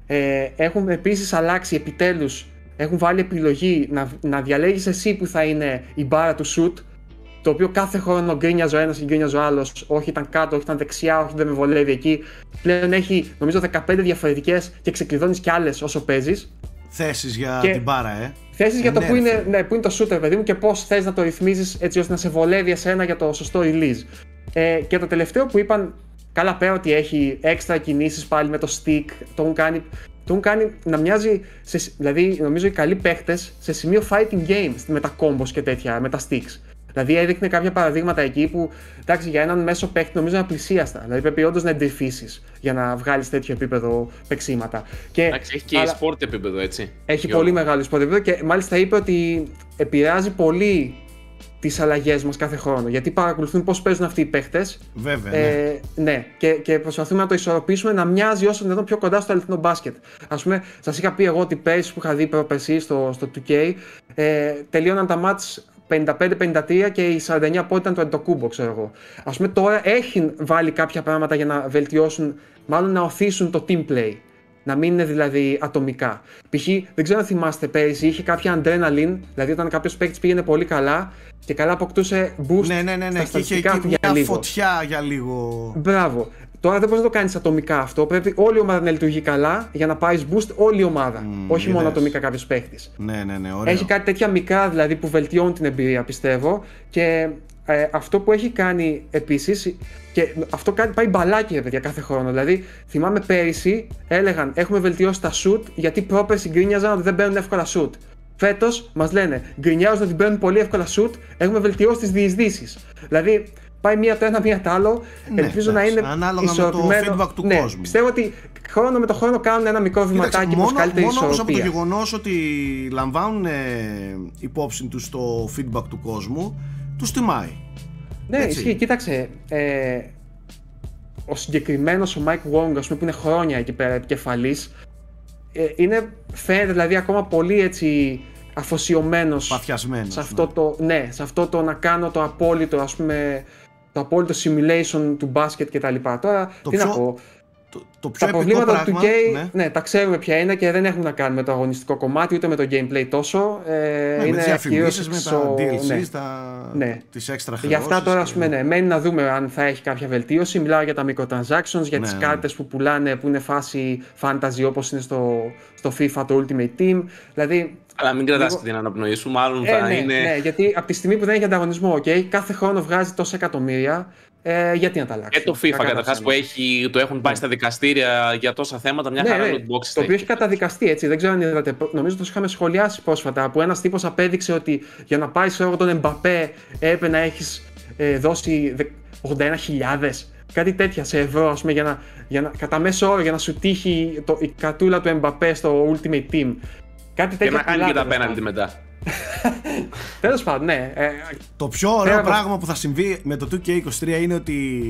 Ε, έχουν επίσης αλλάξει επιτέλους. Έχουν βάλει επιλογή να, να διαλέγεις εσύ που θα είναι η μπάρα του shoot. Το οποίο κάθε χρόνο γκρίνιαζε ο ένας και γκρίνιαζε ο άλλος. Όχι ήταν κάτω, όχι ήταν δεξιά, όχι δεν με βολεύει εκεί. Πλέον έχει νομίζω 15 διαφορετικές και ξεκλειδώνεις κι άλλες όσο παίζεις. Θέσεις για Και- την μπάρα, ε. Θέσει για το ναι, που ρε είναι, φίλε. ναι, που είναι το shooter, παιδί μου, και πώς θες να το ρυθμίζεις έτσι ώστε να σε βολεύει εσένα για το σωστό release. Ε, και το τελευταίο που είπαν, καλά πέρα ότι έχει έξτρα κινήσεις πάλι με το stick, το έχουν κάνει, το έχουν κάνει να μοιάζει, σε, δηλαδή νομίζω οι καλοί παίχτες σε σημείο fighting games με τα combos και τέτοια, με τα sticks. Δηλαδή έδειχνε κάποια παραδείγματα εκεί που εντάξει, για έναν μέσο παίχτη νομίζω είναι απλησίαστα. Δηλαδή πρέπει όντως να εντρυφήσεις για να βγάλεις τέτοιο επίπεδο παίξήματα. Και, Εντάξει, έχει και αλλά- e-sport επίπεδο, έτσι. έχει Γιώργο. πολύ μεγάλο σπορ επίπεδο και μάλιστα είπε ότι επηρεάζει πολύ τις αλλαγές μας κάθε χρόνο. Γιατί παρακολουθούν πώς παίζουν αυτοί οι παίχτε. Βέβαια. ναι. Ε, ναι, και, και προσπαθούμε να το ισορροπήσουμε να μοιάζει όσο δυνατόν πιο κοντά στο αληθινό μπάσκετ. Α πούμε, σας είχα πει εγώ ότι πέρυσι που είχα δει προπερσί στο, στο 2K, ε, τελείωναν τα μάτς 55-53 και η 49 πότε ήταν το Εντοκούμπο, ξέρω εγώ. Α πούμε, τώρα έχει βάλει κάποια πράγματα για να βελτιώσουν, μάλλον να οθήσουν το team play. Να μην είναι δηλαδή ατομικά. Π.χ. δεν ξέρω αν θυμάστε πέρυσι, είχε κάποια adrenaline, δηλαδή όταν κάποιος παίκτης πήγαινε πολύ καλά και καλά αποκτούσε boost ναι, ναι, ναι, ναι. στα Και είχε στατιστικά εκεί του για μια λίγο. φωτιά για λίγο. Μπράβο. Τώρα δεν μπορείς να το κάνεις ατομικά αυτό. Πρέπει όλη η ομάδα να λειτουργεί καλά για να πάρεις boost όλη η ομάδα. Μμμ, όχι μόνο είδες. ατομικά κάποιος παίχτης. Ναι, ναι, ναι. Ωραίο. Έχει κάτι τέτοια μικρά δηλαδή που βελτιώνουν την εμπειρία πιστεύω. Και ε, αυτό που έχει κάνει επίσης. Και αυτό κάνει, πάει μπαλάκι ρε παιδιά κάθε χρόνο. Δηλαδή θυμάμαι πέρυσι έλεγαν έχουμε βελτιώσει τα shoot γιατί πρόπερσι γκρίνιαζαν ότι δεν μπαίνουν εύκολα shoot. Φέτος μας λένε γκρινιάζουν ότι μπαίνουν πολύ εύκολα shoot, έχουμε βελτιώσει τις διεισδύσεις. Δηλαδή πάει μία το ένα, μία το άλλο. Ναι, Ελπίζω να εντάξει. είναι Ανάλογα με το ισορροπημένο. feedback του ναι, κόσμου. Πιστεύω ότι χρόνο με το χρόνο κάνουν ένα μικρό βηματάκι προς καλύτερη μόνο όμως ισορροπία. από το γεγονός ότι λαμβάνουν ε, υπόψη τους το feedback του κόσμου, τους τιμάει. Ναι, Έτσι. ισχύει. Κοίταξε. Ε, ο συγκεκριμένος ο Mike Wong, ας πούμε, που είναι χρόνια εκεί πέρα επικεφαλής, ε, είναι, φαίνεται δηλαδή ακόμα πολύ έτσι αφοσιωμένος Παθιασμένος. σε αυτό, ναι. το, ναι, σε αυτό το να κάνω το απόλυτο, ας πούμε, το απόλυτο simulation του μπάσκετ και τα λοιπά. Τώρα, Το τι να πιο πω, Το, το πιο τα επικό προβλήματα του πράγμα, 2K, ναι. ναι. τα ξέρουμε ποια είναι και δεν έχουν να κάνουν με το αγωνιστικό κομμάτι ούτε με το gameplay τόσο. Ε, Ναι, με είναι τις διαφημίσεις, κυρίως με εξω- τα DLC, ναι. τα... Ναι. τις έξτρα Γι' αυτά τώρα, χρεώσεις ας πούμε, και- ναι, μένει να δούμε αν θα έχει κάποια βελτίωση. Μιλάω για τα microtransactions, για Ναι, τις ναι. κάρτες που πουλάνε, που είναι φάση fantasy όπως είναι στο, στο FIFA το Ultimate Team. Δηλαδή, Αλλά μην κρατάς Λίγο- και την αναπνοή σου, μάλλον ε, θα ναι, είναι. ναι, γιατί από τη στιγμή που δεν έχει ανταγωνισμό, okay, κάθε χρόνο βγάζει τόσα εκατομμύρια, ε, γιατί να τα αλλάξει; Και το FIFA καταρχάς που έχει, το έχουν πάει στα δικαστήρια για τόσα θέματα, μια Ναι, χαρά ναι, loot boxes το οποίο έχει. έχει καταδικαστεί έτσι. Δεν ξέρω αν είδατε. Νομίζω το είχαμε σχολιάσει πρόσφατα. Που ένας τύπος απέδειξε ότι για να πάρει ξέρω, εγώ, τον Εμπαπέ έπρεπε να έχεις ε, δώσει δε- 81.000 κάτι τέτοια σε ευρώ, ας πούμε, για να, για να, κατά μέσο όρο για να σου τύχει το, η κατούλα του Εμπαπέ στο Ultimate Team. Κάτι Και τέτοια να κάνει και τα πέναλτι μετά. Τέλος πάντων, ναι. Ε, Το πιο ωραίο Πέρα από- πράγμα που θα συμβεί με το 2K23 είναι ότι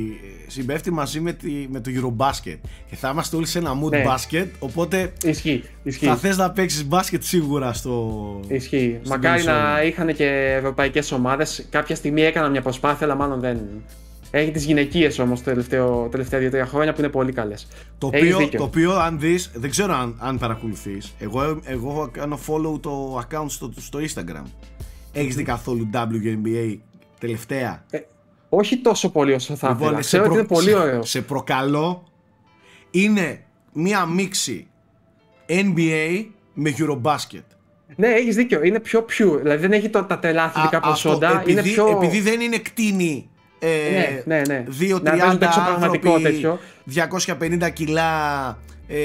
συμπέφτει μαζί με, τη, με το Eurobasket και θα είμαστε όλοι σε ένα mood Ναι. basket οπότε ισχύει. ισχύει. θα θες να παίξεις μπάσκετ σίγουρα στο... Ισχύει. στην Μακάρι να κονσόλα. είχαν και ευρωπαϊκές ομάδες. Κάποια στιγμή έκαναν μια προσπάθεια, αλλά μάλλον δεν. Έχει τις γυναικείες όμως τα τελευταία 2-3 χρόνια που είναι πολύ καλές. Το οποίο, το οποίο αν δεις, δεν ξέρω αν, αν παρακολουθείς Εγώ, εγώ κάνω follow το account στο, στο Instagram Έχεις δει καθόλου WNBA τελευταία; Όχι τόσο πολύ όσο θα ήθελα. Λοιπόν, σε, Ξέρω ότι είναι πολύ σε- ωραίος. σε προκαλώ Είναι μία μίξη NBA με Eurobasket Ναι, έχεις δίκιο. Είναι πιο pure. Δηλαδή δεν έχει το, τα τρελά αθλητικά Α, αυτό, προσόντα. επειδή, είναι πιο. επειδή δεν είναι κτίνη ε, Ναι, ναι, ναι. 2-30 Να παίζουν έξω πραγματικό άνθρωποι, τέτοιο. 250 κιλά ε,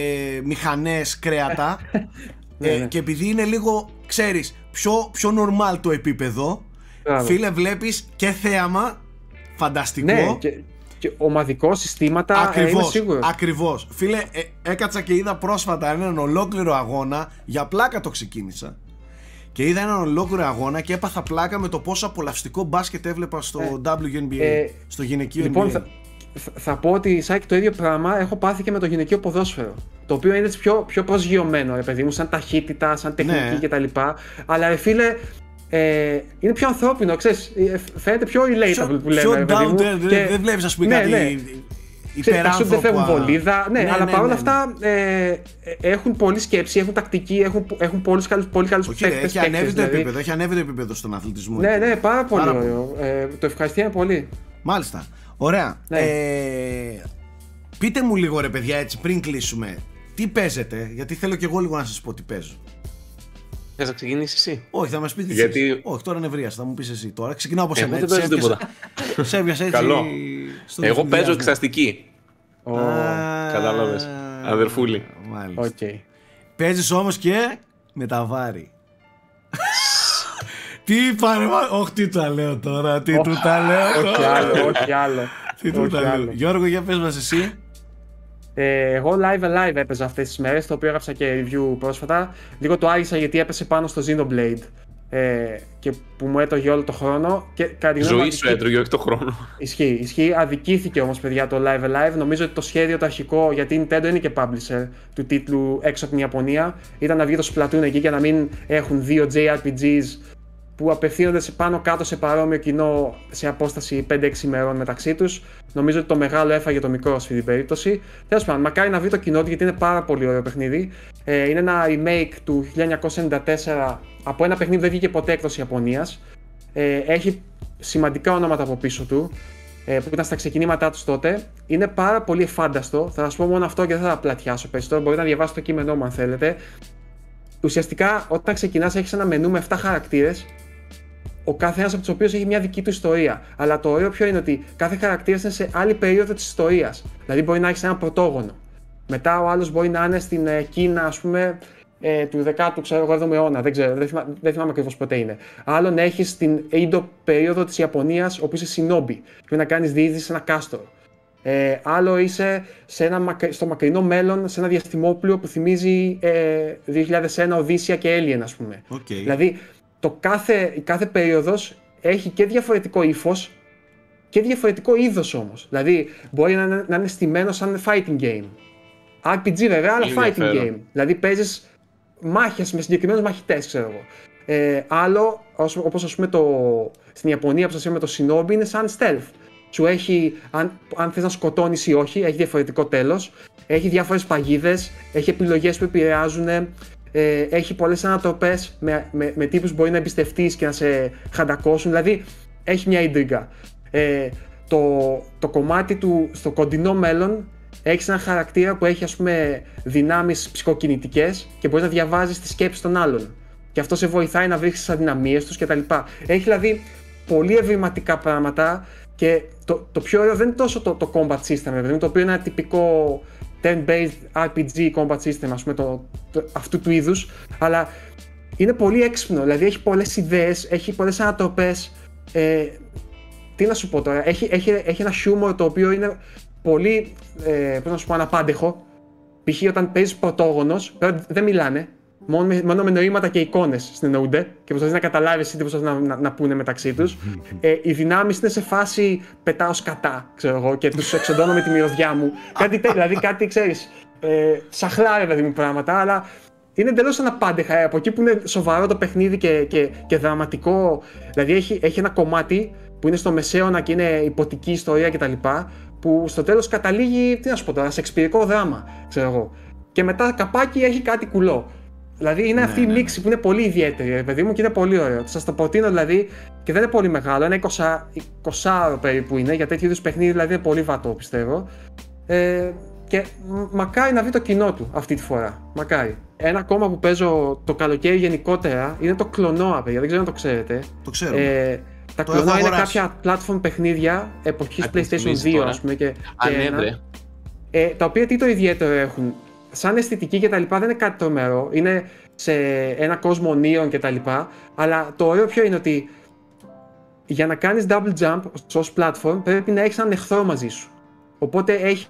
μηχανές κρέατα Ναι, ε, ναι. και επειδή είναι λίγο, ξέρεις, πιο, πιο normal το επίπεδο Μπράβο. φίλε βλέπεις και θέαμα φανταστικό Ναι, και, και ομαδικό συστήματα. ε, είμαι Ακριβώς, σίγουρος. ακριβώς. Φίλε, ε, έκατσα και είδα πρόσφατα έναν ολόκληρο αγώνα, για πλάκα το ξεκίνησα. Και είδα έναν ολόκληρο αγώνα και έπαθα πλάκα με το πόσο απολαυστικό μπάσκετ έβλεπα στο WNBA, ε, στο γυναικείο Λοιπόν, NBA. θα, θα- θα πω ότι Σάκη το ίδιο πράγμα έχω πάθει και με το γυναικείο ποδόσφαιρο. Το οποίο είναι έτσι πιο, πιο προσγειωμένο, ρε παιδί μου, σαν ταχύτητα, σαν τεχνική Ναι. κτλ. Αλλά ρε φίλε, ε, είναι πιο ανθρώπινο, ξέρεις, ε, φαίνεται πιο relatable που λέμε. πιο ρε παιδί μου. down, δεν Και- δεν βλέπεις ας πούμε Ναι, κάτι ναι. Ξέρεις, τα σουτ δεν φεύγουν υπεράνθρωπα. βολίδα. Ναι, Ναι, αλλά ναι, παρόλα ναι, ναι. αυτά ε, ε, έχουν πολλή σκέψη, έχουν τακτική, έχουν, έχουν πολλούς καλούς, πολύ καλούς Όχι, ρε, παίκτες, έχει ανέβει παίκτες, το δηλαδή. επίπεδο, έχει ανέβει το επίπεδο στον αθλητισμό. Ναι, εκεί. ναι, πάρα πολύ Πάρα ωραίο. Ε, το ευχαριστούμε πολύ. Μάλιστα. Ωραία. Ναι. Ε, πείτε μου λίγο ρε παιδιά έτσι πριν κλείσουμε. Τι παίζετε, γιατί θέλω και εγώ λίγο να σας πω τι παίζω. Θες να ξεκινήσεις εσύ; Όχι, θα μας πεις τι Γιατί- θες. Όχι, τώρα νευρίασα, θα μου πεις εσύ. Τώρα ξεκινάω από Εγώ σένα. δεν έτσι, παίζω σε τίποτα. Έπιασα- Σε έπιασα έτσι. Καλό. στον Εγώ παίζω ενθουσιασμό. εξεταστική. Ω, Α, Κατάλαβες. Αδερφούλη. Μάλιστα. Οκ. Παίζεις όμως και με τα βάρη. τι είπα, ρε, μα- Όχι, τι τα λέω τώρα, τι του τα λέω Όχι τώρα. άλλο, όχι άλλο. Τι του όχι τα λέω. άλλο. Γιώργο, για πες μας εσύ. Ε, εγώ live alive έπαιζα αυτές τις μέρες, το οποίο έγραψα και review πρόσφατα. Λίγο το άργησα γιατί έπεσε πάνω στο Xenoblade ε, και που μου έτρωγε όλο το χρόνο. Και κατά τη γνώμη μου Ζωή σου αδικεί- έτρωγε, όχι το χρόνο. Ισχύει, ισχύει. Αδικήθηκε όμως παιδιά το live alive. Νομίζω ότι το σχέδιο το αρχικό, γιατί η Nintendo είναι και publisher του τίτλου έξω από την Ιαπωνία, ήταν να βγει το Splatoon εκεί για να μην έχουν δύο JRPGs που απευθύνονται σε πάνω κάτω σε παρόμοιο κοινό σε απόσταση 5-6 ημερών μεταξύ τους. Νομίζω ότι το μεγάλο έφαγε το μικρό σε αυτή την περίπτωση. Τέλος πάντων, μακάρι να βρει το κοινό του γιατί είναι πάρα πολύ ωραίο παιχνίδι. Ε, είναι ένα remake του 1994 από ένα παιχνίδι που δεν βγήκε ποτέ εκτός Ιαπωνίας. Ε, έχει σημαντικά ονόματα από πίσω του ε, που ήταν στα ξεκινήματά τους τότε. Είναι πάρα πολύ εφάνταστο. Θα σας πω μόνο αυτό και δεν θα τα πλατιάσω περισσότερο. Μπορείτε να διαβάσετε το κείμενό μου αν θέλετε. Ουσιαστικά, όταν ξεκινάς, έχεις ένα μενού με 7 χαρακτήρες ο κάθε ένας από τους οποίους έχει μια δική του ιστορία. Αλλά το ωραίο ποιο είναι ότι κάθε χαρακτήρας είναι σε άλλη περίοδο της ιστορίας. Δηλαδή, μπορεί να έχεις ένα πρωτόγονο. Μετά ο άλλος μπορεί να είναι στην ε, Κίνα, ας πούμε, ε, του 17ου αιώνα. Δεν ξέρω, δεν, θυμά, δεν θυμάμαι ακριβώς πότε είναι. Άλλο να έχεις την Edo περίοδο της Ιαπωνίας, όπου είσαι συνόμπι. Και να κάνεις διείσδυση σε ένα κάστρο. Ε, άλλο είσαι σε ένα, στο μακρινό μέλλον, σε ένα διαστημόπλιο που θυμίζει ε, 2001 Οδύσσια και Alien, ας πούμε. Okay. Δηλαδή, το κάθε, η κάθε περίοδος έχει και διαφορετικό ύφος και διαφορετικό είδος όμως. Δηλαδή, μπορεί να, να είναι στημένο σαν fighting game. RPG βέβαια, αλλά fighting game. Δηλαδή, παίζεις μάχες με συγκεκριμένους μαχητές, ξέρω εγώ. Ε, άλλο, όπως ας πούμε το, στην Ιαπωνία που σας με το Shinobi, είναι σαν stealth. Σου έχει, αν, αν θες να σκοτώνεις ή όχι, έχει διαφορετικό τέλος. Έχει διάφορες παγίδες, έχει επιλογές που επηρεάζουν, ε, έχει πολλές ανατροπές με, με, με τύπους που μπορεί να εμπιστευτείς και να σε χαντακώσουν. Δηλαδή, έχει μια ιντρίγκα. Ε, το, το κομμάτι του στο κοντινό μέλλον έχει ένα χαρακτήρα που έχει ας πούμε δυνάμεις ψυχοκινητικές και μπορείς να διαβάζεις τις σκέψεις των άλλων και αυτό σε βοηθάει να βρει τις αδυναμίες τους κτλ. Έχει δηλαδή πολύ ευρηματικά πράγματα και το, το πιο ωραίο δεν είναι τόσο το, το combat system, το οποίο είναι ένα τυπικό turn-based RPG combat system, ας πούμε, το, αυτού του είδους, αλλά είναι πολύ έξυπνο, δηλαδή έχει πολλές ιδέες, έχει πολλές ανατροπές. Ε, τι να σου πω τώρα, έχει, έχει, έχει ένα χιούμορ το οποίο είναι πολύ, ε, πώς να σου πω, αναπάντεχο. Π.χ. όταν παίζεις πρωτόγονος, δεν μιλάνε, μόνο με, μόνο με νοήματα και εικόνες συνεννοούνται και προσπαθεί να καταλάβει τι προσπαθεί να, να, να πούνε μεταξύ τους. ε, οι δυνάμεις είναι σε φάση πετάω σκατά, ξέρω εγώ, και τους εξοντώνω με τη μυρωδιά μου. κάτι τέτοιο, δηλαδή κάτι ξέρεις. Ε, σαχλάρε δηλαδή μου πράγματα, αλλά είναι εντελώς αναπάντεχα. Ε, από εκεί που είναι σοβαρό το παιχνίδι και, και, και δραματικό, δηλαδή έχει, έχει ένα κομμάτι που είναι στο μεσαίωνα και είναι υποτική ιστορία κτλ. Που στο τέλος καταλήγει, τι να σου πω τώρα, σε εξπυρικό δράμα, ξέρω εγώ. Και μετά καπάκι έχει κάτι κουλό. Δηλαδή είναι αυτή η ναι, ναι, μίξη ναι. που είναι πολύ ιδιαίτερη, παιδί μου, και είναι πολύ ωραίο. Σας το προτείνω δηλαδή και δεν είναι πολύ μεγάλο, ένα 20, 20 περίπου είναι, για τέτοιου είδους παιχνίδι δηλαδή είναι πολύ βατό πιστεύω. Ε, και μακάρι να δει το κοινό του αυτή τη φορά. Μακάρι. Ένα ακόμα που παίζω το καλοκαίρι γενικότερα είναι το κλονόα, παιδιά. Δεν ξέρω αν το ξέρετε. Το ξέρω. Ε, τα κλονόα είναι κάποια platform παιχνίδια εποχής PlayStation 2, ας πούμε. Και, και ένα, ε, τα οποία τι το ιδιαίτερο έχουν; Σαν αισθητική και τα λοιπά δεν είναι κάτι τρομερό. Είναι σε ένα κόσμο νίων και τα λοιπά. Αλλά το ωραίο ποιο είναι ότι για να κάνεις double jump ως platform πρέπει να έχεις έναν εχθρό μαζί σου. Οπότε έχει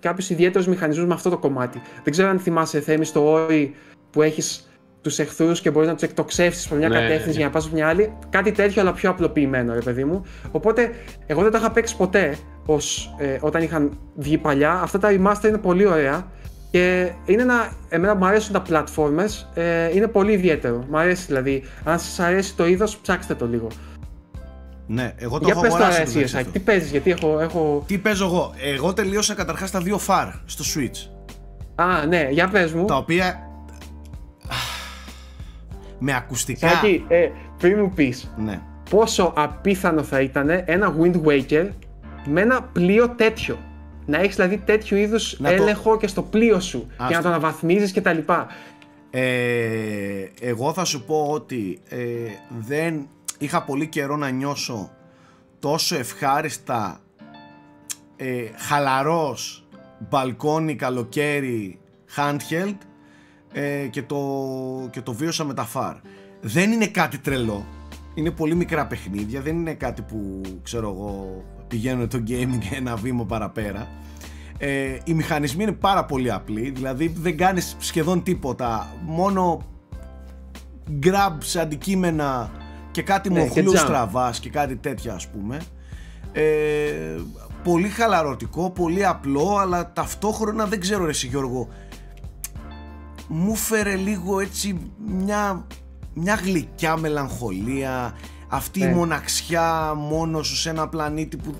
κάποιους ιδιαίτερους μηχανισμούς με αυτό το κομμάτι. Δεν ξέρω αν θυμάσαι, Θέμη, στο όρι που έχεις τους εχθρούς και μπορείς να τους εκτοξεύσεις από μια ναι, κατεύθυνση ναι. για να πας από μια άλλη. Κάτι τέτοιο, αλλά πιο απλοποιημένο, ρε παιδί μου. Οπότε, εγώ δεν τα είχα παίξει ποτέ ως, ε, όταν είχαν βγει παλιά. Αυτά τα remaster είναι πολύ ωραία. Και είναι ένα. Εμένα μου αρέσουν τα platformers, ε, είναι πολύ ιδιαίτερο. Μου αρέσει δηλαδή. Αν σας αρέσει το είδος, ψάξτε το λίγο. Ναι, εγώ το Για έχω πες αγοράσει. εσύ, εσύ, τι παίζεις, γιατί έχω, έχω. Τι παίζω εγώ; Εγώ τελείωσα καταρχάς τα δύο φαρ στο Switch. Α, ναι, για πες μου. Τα οποία. με ακουστικά. Σάκη, ε, πριν μου πεις. Ναι. Πόσο απίθανο θα ήταν ένα Wind Waker με ένα πλοίο τέτοιο; Να έχεις δηλαδή τέτοιου είδους έλεγχο και στο πλοίο σου και να το αναβαθμίζεις κτλ. Ε, εγώ θα σου πω ότι ε, δεν είχα πολύ καιρό να νιώσω τόσο ευχάριστα ε, χαλαρός μπαλκόνι καλοκαίρι handheld ε, και, το, και το βίωσα με τα φαρ δεν είναι κάτι τρελό είναι πολύ μικρά παιχνίδια δεν είναι κάτι που ξέρω εγώ πηγαίνουν το gaming ένα βήμα παραπέρα. Ε, οι μηχανισμοί είναι πάρα πολύ απλοί, δηλαδή δεν κάνεις σχεδόν τίποτα, μόνο grab σε αντικείμενα και κάτι ναι, μοχλούς τραβάς και κάτι τέτοια ας πούμε. Ε, πολύ χαλαρωτικό, πολύ απλό, αλλά ταυτόχρονα δεν ξέρω ρε Γιώργο, μου φέρε λίγο έτσι μια, μια γλυκιά μελαγχολία, αυτή η ναι. μοναξιά μόνο σου σε ένα πλανήτη που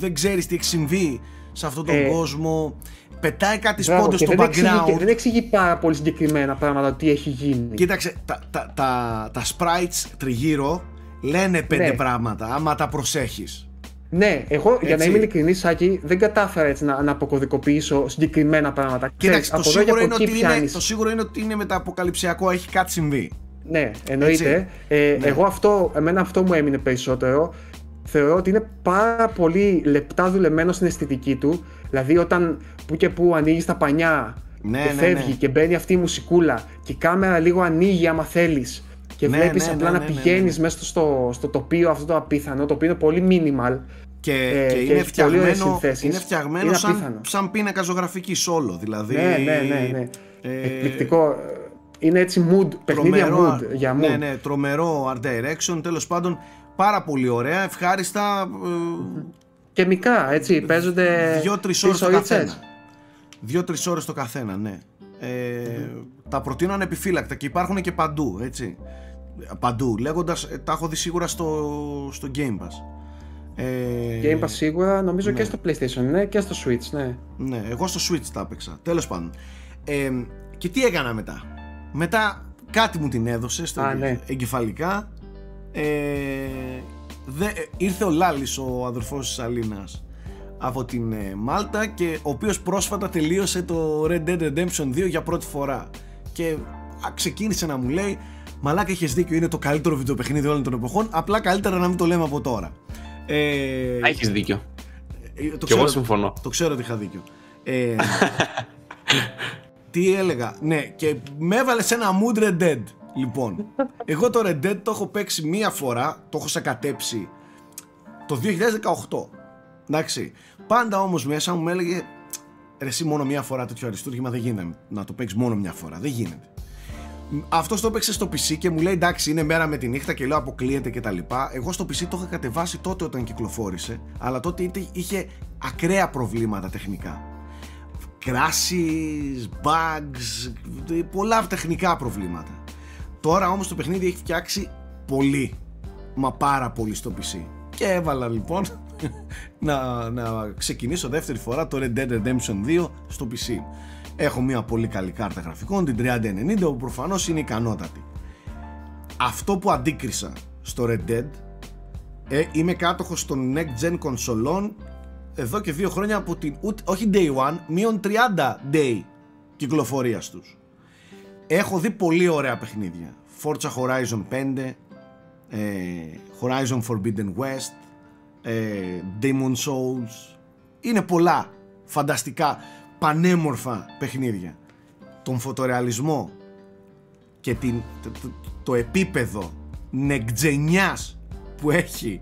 δεν ξέρεις τι έχει συμβεί σε αυτόν τον ε, κόσμο. Πετάει κάτι σπόντες στο δεν background. Εξηγεί, δεν εξηγεί πάρα πολύ συγκεκριμένα πράγματα τι έχει γίνει. Κοίταξε, τα, τα, τα, τα sprites τριγύρω λένε πέντε ναι. πράγματα, άμα τα προσέχεις. Ναι, εγώ έτσι. για να είμαι ειλικρινής, Σάκη, δεν κατάφερα έτσι να, να αποκωδικοποιήσω συγκεκριμένα πράγματα. Κοίταξε, το, σίγουρο είναι ότι είναι, το σίγουρο είναι ότι είναι μεταποκαλυψιακό, έχει κάτι συμβεί. Ναι, εννοείται. Ε, ναι. Εγώ αυτό, εμένα αυτό μου έμεινε περισσότερο. Θεωρώ ότι είναι πάρα πολύ λεπτά δουλεμένο στην αισθητική του. Δηλαδή, όταν που και που ανοίγεις τα πανιά ναι, και ναι, φεύγει ναι. και μπαίνει αυτή η μουσικούλα και η κάμερα λίγο ανοίγει άμα θέλεις και ναι, βλέπεις ναι, απλά ναι, να ναι, πηγαίνεις μέσα στο, στο τοπίο αυτό το απίθανο, το οποίο είναι πολύ minimal Και, Ε, και και είναι έχει πολύ ωραίες φτιαγμένο, συνθέσεις. είναι φτιαγμένο Είναι σαν, απίθανο. σαν πίνακα ζωγραφική όλο. Δηλαδή, Ναι, ναι, ναι, ναι. ε, Εκπληκτικό. Είναι έτσι mood, παιχνίδια τρομερό, mood, για mood. Ναι, ναι, τρομερό art direction. Τέλος πάντων, πάρα πολύ ωραία, ευχάριστα. ε, Κεμικά, έτσι, παίζονται Δύο-τρεις τις ώρες το ωρίτσες. καθένα. Δύο-τρεις ώρες το καθένα, ναι. Ε, Τα προτείνω ανεπιφύλακτα και υπάρχουν και παντού, έτσι. Παντού. Λέγοντας, τα έχω δει σίγουρα στο, στο Game Pass. Ε, Game Pass σίγουρα, νομίζω ναι. και στο PlayStation, ναι, και στο Switch, ναι. Ναι, εγώ στο Switch τα έπαιξα. Τέλος πάντων. Ε, και τι έκανα μετά; Μετά κάτι μου την έδωσε στο Α, ναι. εγκεφαλικά. Ε, δε, ε, ήρθε ο Λάλης ο αδερφός της Αλίνας από την ε, Μάλτα και ο οποίος πρόσφατα τελείωσε το Red Dead Redemption 2 για πρώτη φορά και α, ξεκίνησε να μου λέει Μαλάκα έχεις δίκιο είναι το καλύτερο βιντεοπαιχνίδι όλων των εποχών απλά καλύτερα να μην το λέμε από τώρα ε, Έχεις δίκιο. ε, το Και εγώ ξέρω- συμφωνώ. το ξέρω ότι είχα δίκιο. Ε, τι έλεγα. Ναι, και με έβαλες σε ένα mood Red Dead. Λοιπόν, εγώ το Red Dead το έχω παίξει μία φορά, το έχω σακατέψει το 2018. Εντάξει. Πάντα όμως μέσα μου με έλεγε ρε εσύ μόνο μία φορά τέτοιο αριστούργημα δεν γίνεται να το παίξεις μόνο μία φορά. Δεν γίνεται. Αυτό το έπαιξε στο PC και μου λέει εντάξει είναι μέρα με τη νύχτα και λέω αποκλείεται και τα λοιπά. Εγώ στο PC το είχα κατεβάσει τότε όταν κυκλοφόρησε, αλλά τότε είτε- είχε ακραία προβλήματα τεχνικά. Crashes, bugs, πολλά τεχνικά προβλήματα. Τώρα όμως το παιχνίδι έχει φτιάξει πολύ, μα πάρα πολύ στο PC. Και έβαλα λοιπόν να, να ξεκινήσω δεύτερη φορά το Red Dead Redemption 2 στο PC. Έχω μια πολύ καλή κάρτα γραφικών, την 3090, που προφανώς είναι ικανότατη. Αυτό που αντίκρισα στο Red Dead, ε, είμαι κάτοχος των Next Gen κονσολών εδώ και δύο χρόνια από την, ούτε, όχι Day One, μείον 30 Day κυκλοφορίας τους. Έχω δει πολύ ωραία παιχνίδια. Forza Horizon 5, ε, Horizon Forbidden West, ε, Demon Souls. Είναι πολλά φανταστικά, πανέμορφα παιχνίδια. Τον φωτορεαλισμό και την, το, το- το επίπεδο νεκτζενιάς που έχει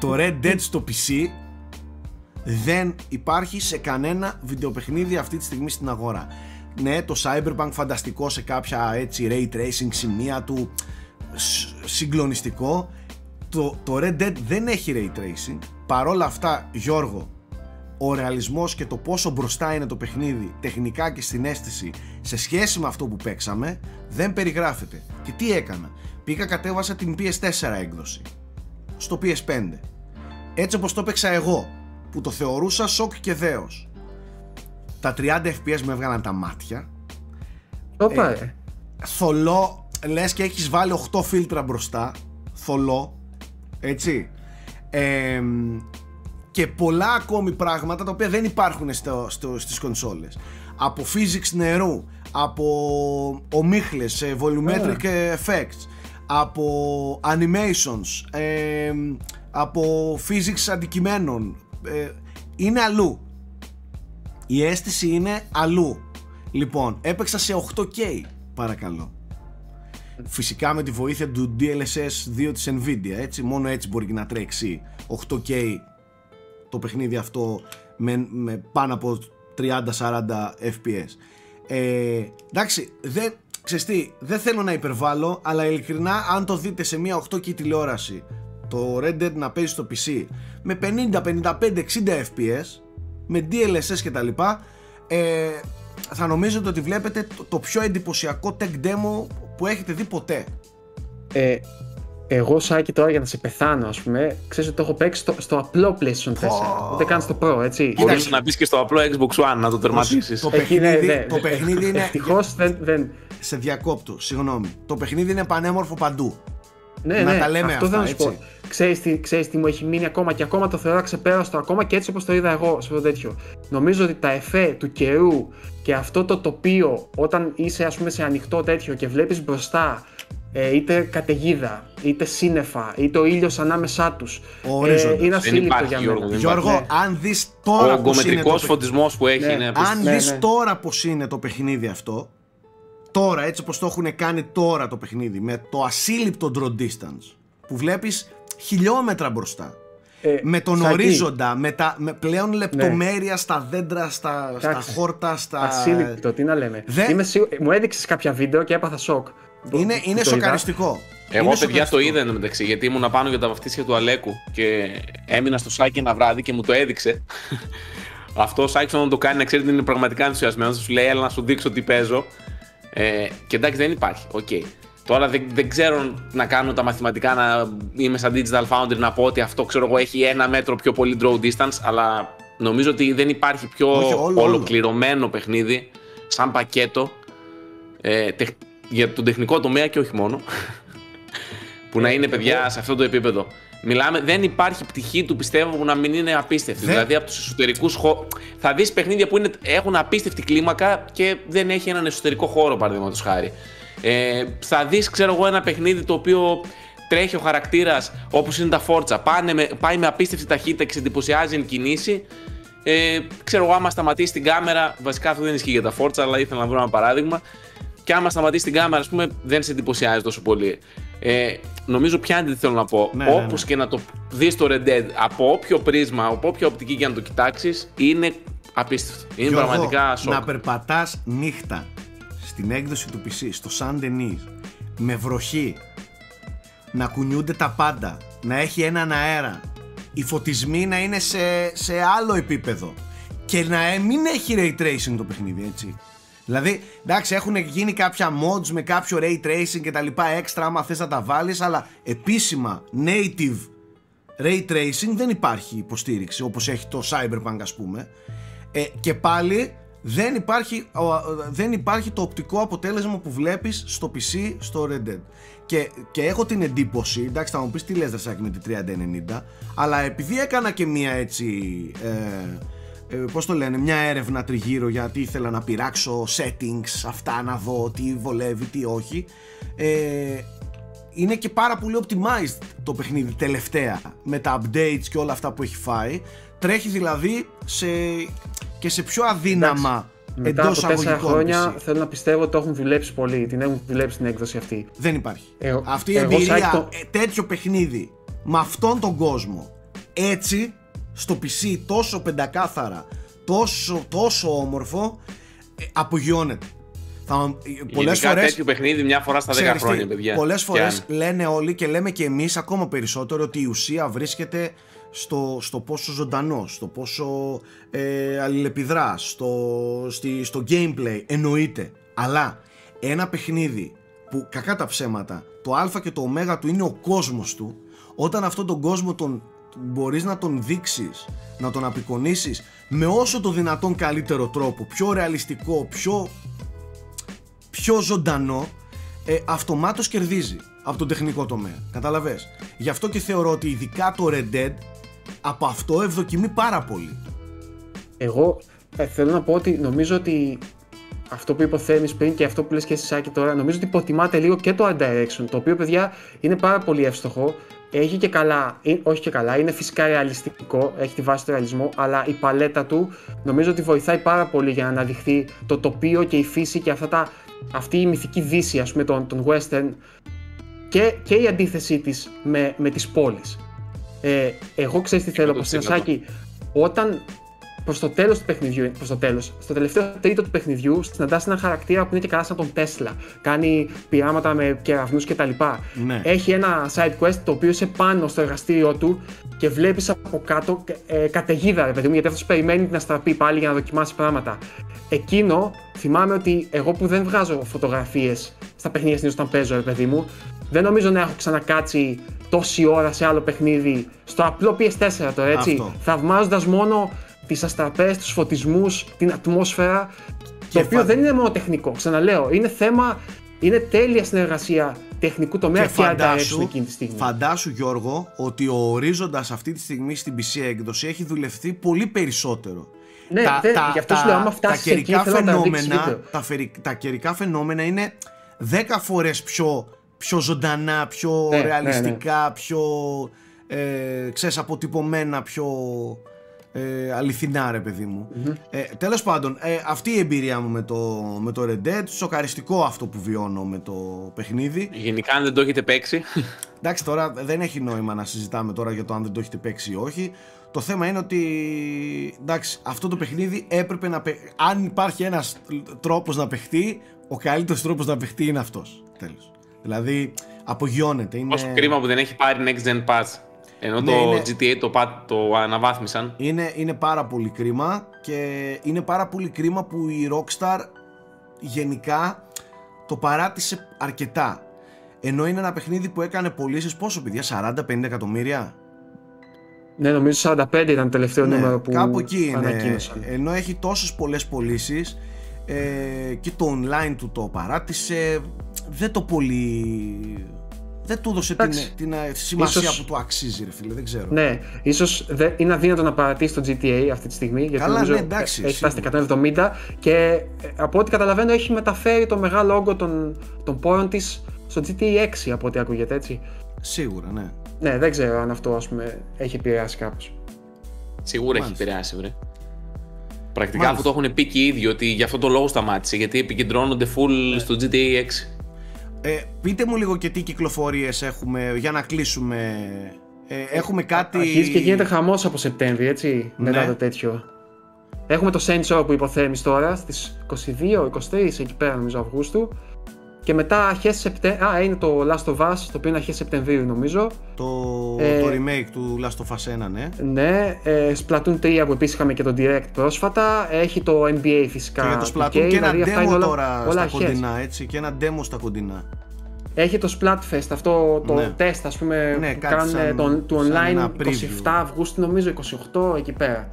το Red Dead στο PC δεν υπάρχει σε κανένα βιντεοπαιχνίδι αυτή τη στιγμή στην αγορά. Ναι, το Cyberpunk φανταστικό σε κάποια έτσι ray tracing σημεία του σ- συγκλονιστικό. Το, το Red Dead δεν έχει ray tracing. Παρόλα αυτά, Γιώργο, ο ρεαλισμός και το πόσο μπροστά είναι το παιχνίδι τεχνικά και στην αίσθηση σε σχέση με αυτό που παίξαμε δεν περιγράφεται. Και τι έκανα. Πήγα κατέβασα την PS4 έκδοση στο PS5. Έτσι όπως το έπαιξα εγώ που το θεωρούσα σοκ και δέος. Τα 30 FPS με έβγαλαν τα μάτια. Όπα, Ε, ε. Θολό, λες και έχεις βάλει 8 φίλτρα μπροστά. Θολό. Έτσι. Ε, και πολλά ακόμη πράγματα τα οποία δεν υπάρχουν στο, στο, στις κονσόλες. Από physics νερού, από ομίχλες, ε, volumetric effects, από animations, ε, από physics αντικειμένων. Ε, είναι αλλού. Η αίσθηση είναι αλλού. Λοιπόν, έπαιξα σε 8K, παρακαλώ. Φυσικά με τη βοήθεια του DLSS 2 της Nvidia, έτσι, μόνο έτσι μπορεί να τρέξει 8K το παιχνίδι αυτό με, με πάνω από 30-40 FPS. Ε, εντάξει, δεν, ξέρεις τι, δεν θέλω να υπερβάλλω, αλλά ειλικρινά αν το δείτε σε μια 8K τηλεόραση το Red Dead να παίζει στο PC με 50, 55, 60 FPS με DLSS και τα λοιπά ε, θα νομίζετε ότι βλέπετε το, το πιο εντυπωσιακό tech demo που έχετε δει ποτέ. Ε, εγώ, Σάκη, τώρα για να σε πεθάνω, ας πούμε, ξέρεις ότι το έχω παίξει στο, στο απλό PlayStation 4. Ούτε καν στο Pro, έτσι. Μπορείς να μπεις και στο απλό Xbox One να το τερματίσεις. Το Εκεί, ναι, παιχνίδι, ναι. το παιχνίδι είναι. Ευτυχώς δεν, δεν, Σε διακόπτω, συγγνώμη. Το παιχνίδι είναι πανέμορφο παντού. Ναι, Να ναι, τα λέμε αυτό αυτά, θέλω να σου πω. έτσι. Ξέρεις τι, ξέρεις τι μου έχει μείνει ακόμα και ακόμα το θεωρώ ξεπέραστο ακόμα και έτσι όπως το είδα εγώ σε αυτό το τέτοιο. Νομίζω ότι τα εφέ του καιρού και αυτό το τοπίο όταν είσαι ας πούμε σε ανοιχτό τέτοιο και βλέπεις μπροστά ε, είτε καταιγίδα, είτε σύννεφα, είτε ο ήλιος ανάμεσά τους. Ο ορίζοντας. είναι Δεν ασύλληπτο υπάρχει, για Γιώργο, μένα. δεν Γιώργο, Ναι. αν δεις Ο τώρα πώς είναι το ογκομετρικό παιχνίδι. φωτισμός που έχει Ναι. είναι Αν απίστευτο. Ναι, δεις ναι. τώρα πως είναι το παιχνίδι αυτό, τώρα έτσι πως το έχουν κάνει τώρα το παιχνίδι, με το ασύλληπτο draw distance, που βλέπεις χιλιόμετρα μπροστά, Ε, με τον Σάκη. ορίζοντα, με, τα, με πλέον λεπτομέρεια στα δέντρα, στα, στα Εντάξει. χόρτα, στα... Ασύλληπτο, τι να λέμε. Δεν- Είμαι σίγου... Μου έδειξες κάποια βίντεο και έπαθα σοκ. Είναι, Που είναι το είδα. σοκαριστικό. Εγώ, Είναι παιδιά, το σοκαριστικό. είδα εντωμεταξύ γιατί ήμουν πάνω για τα βαφτίσια του Αλέκου και έμεινα στο Σάκη ένα βράδυ και μου το έδειξε. Αυτό ο Σάκης όταν το κάνει, να ξέρετε, είναι πραγματικά ενθουσιασμένος. Σου λέει, Έλα να σου δείξω τι παίζω. Ε, και εντάξει, δεν υπάρχει. Οκ. Τώρα δεν, δεν ξέρω να κάνω τα μαθηματικά, να είμαι σαν Digital Foundry να πω ότι αυτό ξέρω εγώ έχει ένα μέτρο πιο πολύ draw distance, αλλά νομίζω ότι δεν υπάρχει πιο Όχι, όλο, όλο. ολοκληρωμένο παιχνίδι σαν πακέτο ε, τεχ- για τον τεχνικό τομέα και όχι μόνο. που να είναι παιδιά σε αυτό το επίπεδο. Μιλάμε, δεν υπάρχει πτυχή του πιστεύω που να μην είναι απίστευτη. Δεν- Δηλαδή από τους εσωτερικούς χώρου. Θα δεις παιχνίδια που είναι, έχουν απίστευτη κλίμακα και δεν έχει έναν εσωτερικό χώρο, παραδείγματος χάρη. Ε, θα δεις, ξέρω εγώ, ένα παιχνίδι το οποίο τρέχει ο χαρακτήρας όπως είναι τα φόρτσα. Πάνε με, πάει με απίστευτη ταχύτητα και σε εντυπωσιάζει εν κινήσει. Ε, ξέρω εγώ, άμα σταματήσει την κάμερα. Βασικά αυτό δεν ισχύει για τα φόρτσα, αλλά ήθελα να βρω ένα παράδειγμα. Και άμα σταματήσει την κάμερα, ας πούμε, δεν σε εντυπωσιάζει τόσο πολύ. Ε, νομίζω πιάνει τι θέλω να πω. Ναι, ναι, Όπως ναι. και να το δεις το Red Dead, από όποιο πρίσμα, από όποια οπτική και να το κοιτάξεις, είναι απίστευτο. Είναι Γιώργο, πραγματικά σοκ. να περπατάς νύχτα στην έκδοση του PC, στο San Denis, με βροχή, να κουνιούνται τα πάντα, να έχει έναν αέρα, οι φωτισμοί να είναι σε, σε άλλο επίπεδο και να ε, μην έχει ray tracing το παιχνίδι, έτσι. Δηλαδή, εντάξει, έχουν γίνει κάποια mods με κάποιο ray tracing και τα λοιπά έξτρα άμα θες να τα βάλεις, αλλά επίσημα native ray tracing δεν υπάρχει υποστήριξη όπως έχει το Cyberpunk ας πούμε. Ε, και πάλι δεν υπάρχει, ο, ο, δεν υπάρχει το οπτικό αποτέλεσμα που βλέπεις στο PC στο Red Dead. Και, και έχω την εντύπωση, εντάξει θα μου πεις τι λες Δρασάκη με τη 3090 αλλά επειδή έκανα και μία έτσι ε, ε, πώς το λένε, μια έρευνα τριγύρω γιατί ήθελα να πειράξω settings, αυτά να δω τι βολεύει, τι όχι ε, είναι και πάρα πολύ optimized το παιχνίδι τελευταία με τα updates και όλα αυτά που έχει φάει τρέχει δηλαδή σε, και σε πιο αδύναμα Μετά εντός από τέσσερα αγωγικών χρόνια PC. θέλω να πιστεύω ότι το έχουν δουλέψει πολύ. Την έχουν δουλέψει την έκδοση αυτή. δεν υπάρχει Εγώ- αυτή η εγώ εμπειρία σαν το- ε, τέτοιο παιχνίδι με αυτόν τον κόσμο έτσι στο PC τόσο πεντακάθαρα τόσο, τόσο όμορφο ε, απογειώνεται θα, ε, πολλές Γενικά φορές τέτοιο παιχνίδι μια φορά στα 10 Ξέρεις τι, χρόνια, παιδιά. Πολλές Και φορές αν- λένε όλοι και λέμε και εμείς ακόμα περισσότερο ότι η ουσία βρίσκεται στο, στο πόσο ζωντανό, στο πόσο ε, αλληλεπιδρά, στο, στη, στο gameplay, εννοείται. Αλλά ένα παιχνίδι που κακά τα ψέματα, το α και το ω του είναι ο κόσμος του, όταν αυτόν τον κόσμο τον μπορείς να τον δείξεις, να τον απεικονίσεις με όσο το δυνατόν καλύτερο τρόπο, πιο ρεαλιστικό, πιο πιο ζωντανό, ε, αυτομάτως κερδίζει από τον τεχνικό τομέα. Καταλαβες; Γι' αυτό και θεωρώ ότι ειδικά το Red Dead από αυτό ευδοκιμεί πάρα πολύ. Εγώ ε, θέλω να πω ότι νομίζω ότι αυτό που υποθέμεις πριν και αυτό που λες και εσύ Σάκη τώρα, νομίζω ότι υποτιμάτε λίγο και το Art Direction, το οποίο παιδιά είναι πάρα πολύ εύστοχο. Έχει και καλά, ε, όχι και καλά, είναι φυσικά ρεαλιστικό, έχει τη βάση του ρεαλισμού, αλλά η παλέτα του νομίζω ότι βοηθάει πάρα πολύ για να αναδειχθεί το τοπίο και η φύση και αυτά τα, αυτή η μυθική δύση, ας πούμε, των, των western και, και η αντίθεσή της με, με τις πόλεις. Ε, εγώ ξέρεις τι θέλω από 100%. σένα, Σάκη, όταν προς το τέλος του παιχνιδιού, προς το τέλος, στο τελευταίο τρίτο του παιχνιδιού, συναντάς έναν χαρακτήρα που είναι και καλά σαν τον Τέσλα. Κάνει πειράματα με κεραυνού κτλ. Ναι. Έχει ένα side quest το οποίο είσαι πάνω στο εργαστήριό του και βλέπεις από κάτω ε, καταιγίδα, ρε παιδί μου, γιατί αυτός περιμένει την αστραπή πάλι για να δοκιμάσει πράγματα. Εκείνο θυμάμαι ότι εγώ που δεν βγάζω φωτογραφίες στα παιχνίδια συνήθως όταν παίζω, ρε παιδί μου, δεν νομίζω να έχω ξανακάτσει τόση ώρα σε άλλο παιχνίδι στο απλό PS4 τώρα έτσι. Αυτό. Θαυμάζοντας μόνο τις αστραπές, τους φωτισμούς, την ατμόσφαιρα. Και το οποίο φα- δεν είναι μόνο τεχνικό, ξαναλέω. Είναι θέμα, είναι τέλεια συνεργασία τεχνικού τομέα Και και, και φαντάσου, εκείνη τη στιγμή. φαντάσου Γιώργο ότι ο ορίζοντας αυτή τη στιγμή στην PC έκδοση έχει δουλευτεί πολύ περισσότερο. Ναι, δεν- γι' αυτός σου λέω, άμα φτάσεις τα εκεί, καιρικά θέλω να τραβήξεις φαινόμενα, βίντεο. τα, φερι- τα καιρικά φαινόμενα είναι 10 φορές πιο, πιο ζωντανά, πιο Ναι, ναι, ρεαλιστικά, πιο ε, ξέρεις, αποτυπωμένα, πιο ε, αληθινά ρε παιδί μου. Ε, τέλος πάντων, ε, αυτή η εμπειρία μου με το, με το Red Dead, σοκαριστικό αυτό που βιώνω με το παιχνίδι. Γενικά, αν δεν το έχετε παίξει. εντάξει τώρα δεν έχει νόημα να συζητάμε τώρα για το αν δεν το έχετε παίξει ή όχι. Το θέμα είναι ότι εντάξει, αυτό το παιχνίδι έπρεπε να παιχτεί. Αν υπάρχει ένας τρόπος να παιχτεί, ο καλύτερος τρόπος να παιχτεί είναι αυτός. Τέλος. Δηλαδή, απογειώνεται. Είναι... Όσο κρίμα που δεν έχει πάρει Next Gen Pass. Ενώ Ναι, το είναι- GTA το, πα- το αναβάθμισαν. Είναι, είναι πάρα πολύ κρίμα και είναι πάρα πολύ κρίμα που η Rockstar γενικά το παράτησε αρκετά. Ενώ είναι ένα παιχνίδι που έκανε πωλήσεις πόσο παιδιά, 40-50 εκατομμύρια; Ναι, νομίζω 45 ήταν το τελευταίο Ναι, νούμερο που κάπου εκεί είναι. ανακοίνωσαν. Ενώ έχει τόσες πολλές πωλήσεις ε, και το online του το παράτησε, δεν το πολύ... Δεν του έδωσε την, Εντάξει. την ε, σημασία Ίσως- που του αξίζει ρε φίλε, δεν ξέρω. Ναι, ίσως είναι αδύνατο να παρατήσει το GTA αυτή τη στιγμή. Γιατί Καλά, νομίζω ναι, εντάξει, έχει φτάσει στα 170 και ε, από ό,τι καταλαβαίνω έχει μεταφέρει το μεγάλο όγκο των, των πόρων της στο GTA 6 από ό,τι ακούγεται έτσι. Σίγουρα, ναι. Ναι, δεν ξέρω αν αυτό ας πούμε έχει επηρεάσει κάπως. Σίγουρα έχει Μάλιστα. επηρεάσει, βρε. Πρακτικά Μάλιστα. αυτό το έχουν πει και οι ίδιοι ότι γι' αυτό το λόγο σταμάτησε. Γιατί επικεντρώνονται full Ναι. στο GTA 6. Ε, πείτε μου λίγο και τι κυκλοφορίες έχουμε για να κλείσουμε. Ε, έχουμε κάτι... Αρχίζει και γίνεται χαμός από Σεπτέμβρη, έτσι, Ναι. μετά το τέτοιο. Έχουμε το Saints Row που υποθέμεις τώρα στις 22-23 εκεί πέρα νομίζω Αυγούστου. Και μετά αρχές Σεπτέμβρη. Α, είναι το Last of Us, το οποίο είναι αρχές Σεπτεμβρίου νομίζω. Το, Ε, το remake του Last of Us 1, ναι. Ναι, ε, Splatoon 3 που επίσης είχαμε και το Direct πρόσφατα. Έχει το NBA φυσικά. Και για το 2K, Splatoon και ένα δηλαδή αυτά είναι demo όλα- τώρα όλα στα αρχές. κοντινά, έτσι. Και ένα demo στα κοντινά. Έχει το Splatfest, αυτό το Ναι. τεστ ας πούμε Ναι, που κάτι κάνουν σαν- τον, του σαν online ένα 27 preview. Αυγούστου νομίζω 28 εκεί πέρα.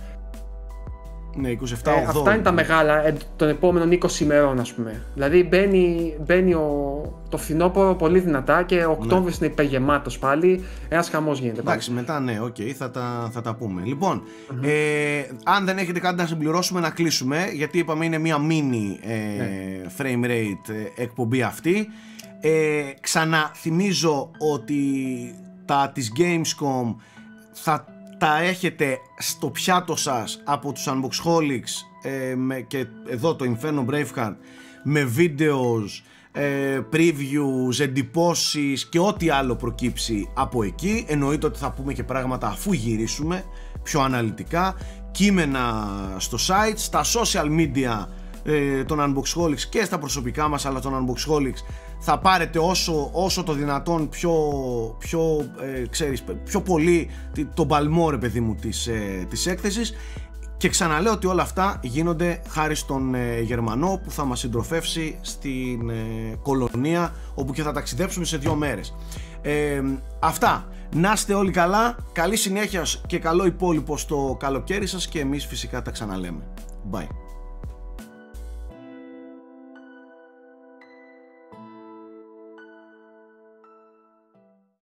Ναι, 27 Ε, αυτά είναι τα μεγάλα ε, των επόμενων 20 ημερών, ας πούμε. Δηλαδή μπαίνει, μπαίνει ο, το φθινόπωρο πολύ δυνατά και ο Οκτώβρης είναι υπεργεμάτο πάλι. Ένας χαμός γίνεται πάλι. Εντάξει, μετά ναι, οκ, θα, τα, θα τα πούμε. Λοιπόν, ε, αν δεν έχετε κάτι να συμπληρώσουμε, να κλείσουμε, γιατί είπαμε είναι μια mini ε, Ναι. frame rate ε, εκπομπή αυτή. Ε, ξαναθυμίζω ότι τα της Gamescom θα τα έχετε στο πιάτο σας από τους Unboxholics ε, με, και εδώ το Inferno Braveheart με βίντεος, ε, previews, εντυπώσεις και ό,τι άλλο προκύψει από εκεί. Εννοείται ότι θα πούμε και πράγματα αφού γυρίσουμε πιο αναλυτικά. Κείμενα στο site, στα social media ε, των Unboxholics και στα προσωπικά μας αλλά των Unboxholics θα πάρετε όσο, όσο το δυνατόν πιο, πιο, ε, ξέρεις, πιο πολύ τη- τον παλμό ρε παιδί μου της, ε, της έκθεσης και ξαναλέω ότι όλα αυτά γίνονται χάρη στον ε, Γερμανό που θα μας συντροφεύσει στην ε, κολονία όπου και θα ταξιδέψουμε σε δύο μέρες. Ε, αυτά. Να είστε όλοι καλά, καλή συνέχεια και καλό υπόλοιπο στο καλοκαίρι σας και εμείς φυσικά τα ξαναλέμε. Bye.